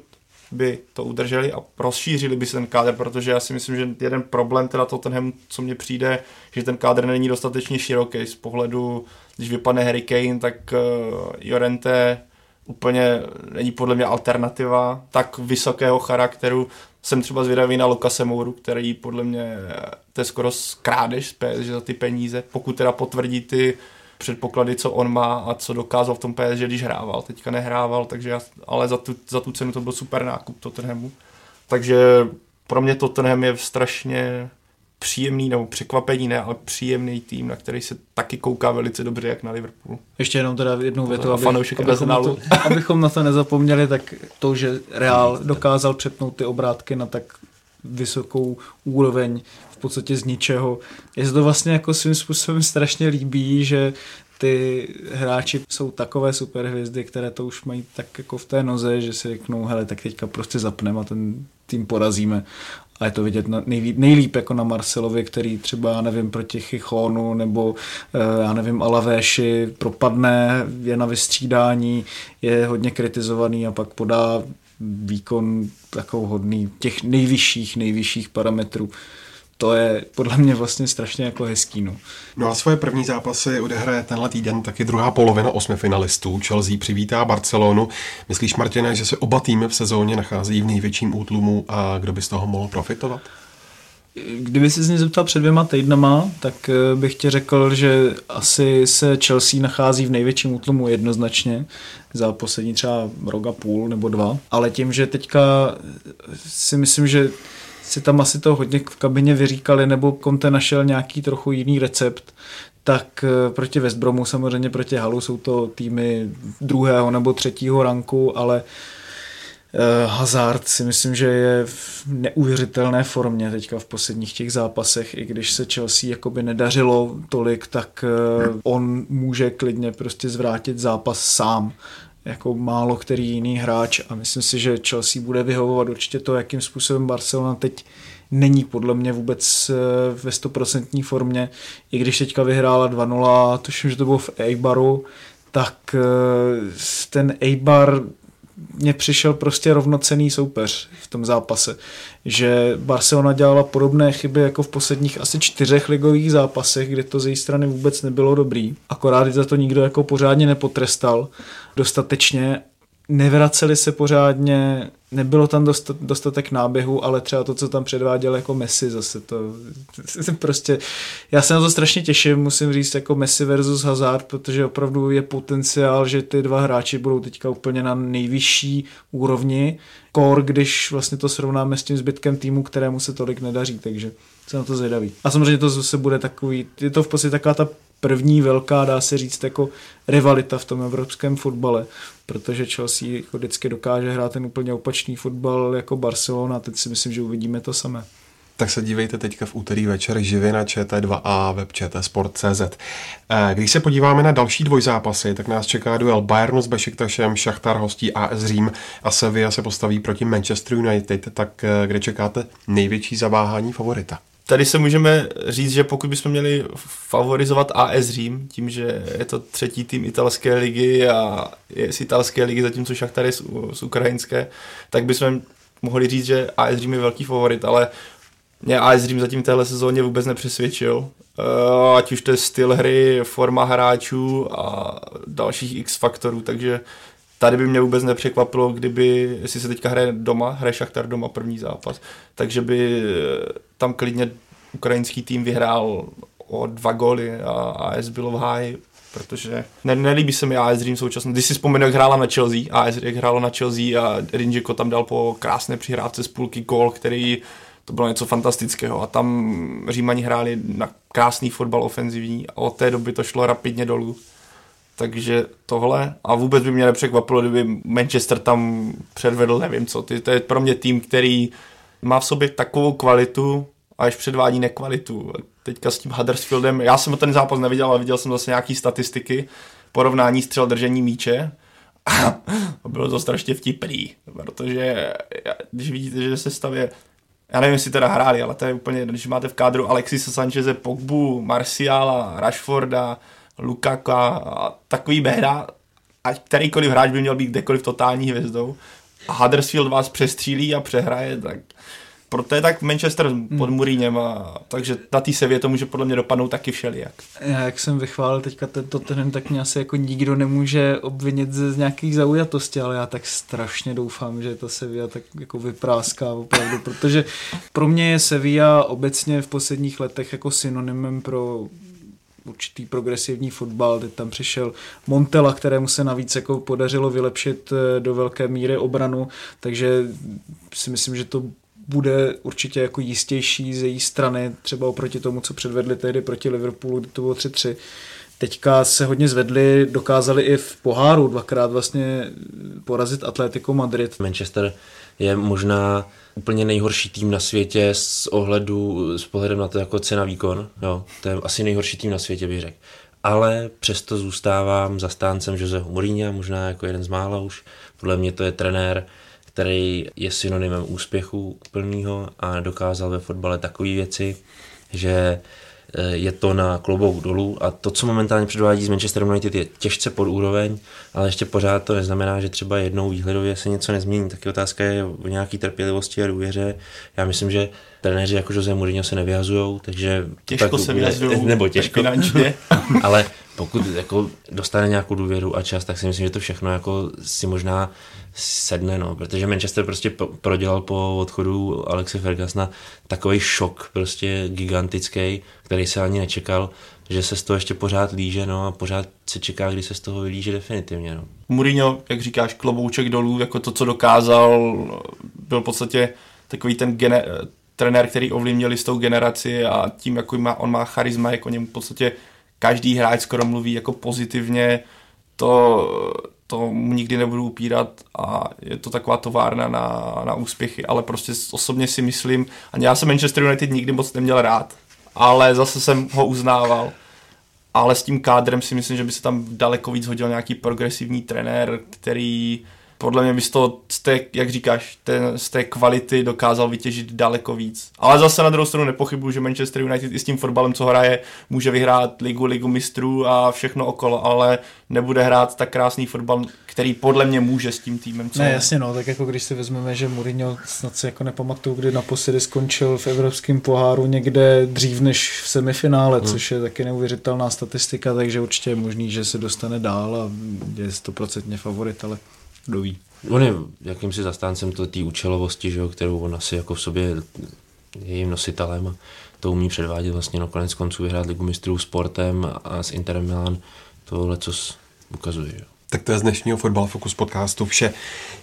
by to udrželi a rozšířili by se ten kádr, protože já si myslím, že jeden problém teda Tottenham, co mně přijde, že ten kádr není dostatečně široký z pohledu, když vypadne Harry Kane, tak uh, Jorente úplně není podle mě alternativa tak vysokého charakteru. Jsem třeba zvědavý na Lukase Mouru, který podle mě to je skoro skrádež z PSG za ty peníze, pokud teda potvrdí ty předpoklady, co on má a co dokázal v tom PSG, když hrával. Teďka nehrával, takže já, ale za tu, za tu cenu to byl super nákup Tottenhamu. Takže pro mě Tottenham je strašně příjemný, nebo překvapení ne, ale příjemný tým, na který se taky kouká velice dobře, jak na Liverpool. Ještě jenom teda jednou větu, aby, abychom, na to, abychom na to nezapomněli, tak to, že Real dokázal přepnout ty obrátky na tak vysokou úroveň v podstatě z ničeho. Je to vlastně jako svým způsobem strašně líbí, že ty hráči jsou takové superhvězdy, které to už mají tak jako v té noze, že si řeknou, hele, tak teďka prostě zapneme a ten tým porazíme. A je to vidět na, nejlíp, nejlíp jako na Marcelovi, který třeba, já nevím, proti Chichonu nebo eh, já nevím, Alavéši propadne, je na vystřídání, je hodně kritizovaný a pak podá výkon takovou hodný těch nejvyšších, nejvyšších parametrů to je podle mě vlastně strašně jako hezký. No. no a svoje první zápasy odehraje tenhle týden taky druhá polovina osmi finalistů. Chelsea přivítá Barcelonu. Myslíš, Martine, že se oba týmy v sezóně nachází v největším útlumu a kdo by z toho mohl profitovat? Kdyby se z ní zeptal před dvěma týdnama, tak eh, bych ti řekl, že asi se Chelsea nachází v největším útlumu jednoznačně za poslední třeba rok a půl nebo dva. Ale tím, že teďka si myslím, že si tam asi to hodně v kabině vyříkali, nebo Conte našel nějaký trochu jiný recept, tak eh, proti West Bromu, samozřejmě proti Halu jsou to týmy druhého nebo třetího ranku, ale eh, Hazard si myslím, že je v neuvěřitelné formě teďka v posledních těch zápasech, i když se Chelsea jakoby nedařilo tolik, tak eh, on může klidně prostě zvrátit zápas sám jako málo který jiný hráč a myslím si, že Chelsea bude vyhovovat určitě to, jakým způsobem Barcelona teď není podle mě vůbec eh, ve stoprocentní formě. I když teďka vyhrála 2-0, tuším, že to bylo v Eibaru, tak eh, ten Eibar mně přišel prostě rovnocený soupeř v tom zápase. Že Barcelona dělala podobné chyby jako v posledních asi čtyřech ligových zápasech, kde to z její strany vůbec nebylo dobrý. Akorát za to nikdo jako pořádně nepotrestal dostatečně nevraceli se pořádně, nebylo tam dostatek náběhu, ale třeba to, co tam předváděl jako Messi zase, to prostě, já se na to strašně těším, musím říct, jako Messi versus Hazard, protože opravdu je potenciál, že ty dva hráči budou teďka úplně na nejvyšší úrovni, kor, když vlastně to srovnáme s tím zbytkem týmu, kterému se tolik nedaří, takže jsem na to zvědavý. A samozřejmě to zase bude takový, je to v podstatě taková ta první velká, dá se říct, jako rivalita v tom evropském fotbale, protože Chelsea jako vždycky dokáže hrát ten úplně opačný fotbal jako Barcelona teď si myslím, že uvidíme to samé. Tak se dívejte teďka v úterý večer živě na ČT2A web ČT eh, Když se podíváme na další dvojzápasy, tak nás čeká duel Bayernu s Bešiktašem, Šachtar hostí AS Řím a Sevilla se postaví proti Manchester United, tak eh, kde čekáte největší zaváhání favorita? Tady se můžeme říct, že pokud bychom měli favorizovat AS Řím, tím, že je to třetí tým italské ligy a je z italské ligy, zatímco Šachtar je z, z ukrajinské, tak bychom mohli říct, že AS Řím je velký favorit, ale mě AS Řím zatím téhle sezóně vůbec nepřesvědčil. Uh, ať už to je styl hry, forma hráčů a dalších x faktorů, takže tady by mě vůbec nepřekvapilo, kdyby, jestli se teďka hraje doma, hraje Šachtar doma první zápas, takže by tam klidně ukrajinský tým vyhrál o dva góly a AS bylo v háji, protože ne, nelíbí se mi AS Dream současně. Když si vzpomenu, jak hrála na Chelsea, AS jak hrálo na Chelsea a Rinjiko tam dal po krásné přihrávce z půlky gól, který to bylo něco fantastického a tam Římani hráli na krásný fotbal ofenzivní a od té doby to šlo rapidně dolů. Takže tohle a vůbec by mě nepřekvapilo, kdyby Manchester tam předvedl nevím co. To je pro mě tým, který má v sobě takovou kvalitu, až předvádí nekvalitu. Teďka s tím Huddersfieldem, já jsem ten zápas neviděl, ale viděl jsem zase nějaký statistiky, porovnání střel držení míče a bylo to strašně vtipný, protože když vidíte, že se stavě já nevím, jestli teda hráli, ale to je úplně, když máte v kádru Alexisa Sancheze, Pogbu, Marciala, Rashforda, Lukaka a takový behra, ať kterýkoliv hráč by měl být kdekoliv totální hvězdou a Huddersfield vás přestřílí a přehraje, tak proto je tak Manchester hmm. pod Mourinhem a takže na té sevě to může podle mě dopadnout taky všelijak. Já jak jsem vychválil teďka tento ten, tak mě asi jako nikdo nemůže obvinit z nějakých zaujatosti, ale já tak strašně doufám, že ta Sevilla tak jako vypráská opravdu, protože pro mě je Sevilla obecně v posledních letech jako synonymem pro určitý progresivní fotbal, teď tam přišel Montela, kterému se navíc jako podařilo vylepšit eh, do velké míry obranu, takže si myslím, že to bude určitě jako jistější z její strany, třeba oproti tomu, co předvedli tehdy proti Liverpoolu, kdy to bylo 3-3. Teďka se hodně zvedli, dokázali i v poháru dvakrát vlastně porazit Atletico Madrid. Manchester je možná úplně nejhorší tým na světě z ohledu, s pohledem na to jako cena výkon. Jo, to je asi nejhorší tým na světě, bych řekl. Ale přesto zůstávám zastáncem Joseho Mourinha, možná jako jeden z mála už. Podle mě to je trenér, který je synonymem úspěchu plného a dokázal ve fotbale takové věci, že je to na klobouk dolů a to, co momentálně předvádí z Manchester United je těžce pod úroveň, ale ještě pořád to neznamená, že třeba jednou výhledově se něco nezmění. Taky otázka je o nějaký trpělivosti a důvěře. Já myslím, že trenéři jako Jose Mourinho se nevyhazují, takže... Těžko se vyhazují, nebo těžko, finančně. ale pokud jako dostane nějakou důvěru a čas, tak si myslím, že to všechno jako si možná sedne, no, protože Manchester prostě prodělal po odchodu Alexe Fergusona takový šok, prostě gigantický, který se ani nečekal, že se z toho ještě pořád líže, no a pořád se čeká, kdy se z toho vylíže definitivně, no. Mourinho, jak říkáš, klobouček dolů, jako to, co dokázal, byl v podstatě takový ten gene, trenér, který ovlivnil jistou generaci a tím, jako má, on má charisma, jako něm v podstatě každý hráč skoro mluví jako pozitivně, to, to mu nikdy nebudu upírat a je to taková továrna na, na úspěchy, ale prostě osobně si myslím, a já jsem Manchester United nikdy moc neměl rád, ale zase jsem ho uznával. Ale s tím kádrem si myslím, že by se tam daleko víc hodil nějaký progresivní trenér, který podle mě bys to z té, jak říkáš, ten, z té kvality dokázal vytěžit daleko víc. Ale zase na druhou stranu nepochybuju, že Manchester United i s tím fotbalem, co hraje, může vyhrát ligu, ligu mistrů a všechno okolo, ale nebude hrát tak krásný fotbal, který podle mě může s tím týmem. Co ne, jasně no, tak jako když si vezmeme, že Mourinho snad si jako nepamatuju, kdy naposledy skončil v evropském poháru někde dřív než v semifinále, hmm. což je taky neuvěřitelná statistika, takže určitě je možný, že se dostane dál a je stoprocentně favorit, ale kdo ví. On je jakýmsi zastáncem té účelovosti, že jo, kterou on asi jako v sobě je jejím nositelem a to umí předvádět vlastně na konec konců vyhrát ligu mistrů sportem a s Interem Milan tohle, co ukazuje. Jo. Tak to je z dnešního Fotbal Focus podcastu vše.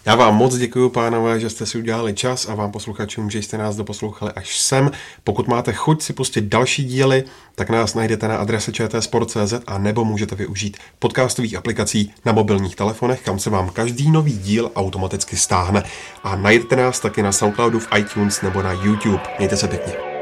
Já vám moc děkuji, pánové, že jste si udělali čas a vám posluchačům, že jste nás doposlouchali až sem. Pokud máte chuť si pustit další díly, tak nás najdete na adrese čtsport.cz a nebo můžete využít podcastových aplikací na mobilních telefonech, kam se vám každý nový díl automaticky stáhne. A najdete nás taky na Soundcloudu, v iTunes nebo na YouTube. Mějte se pěkně.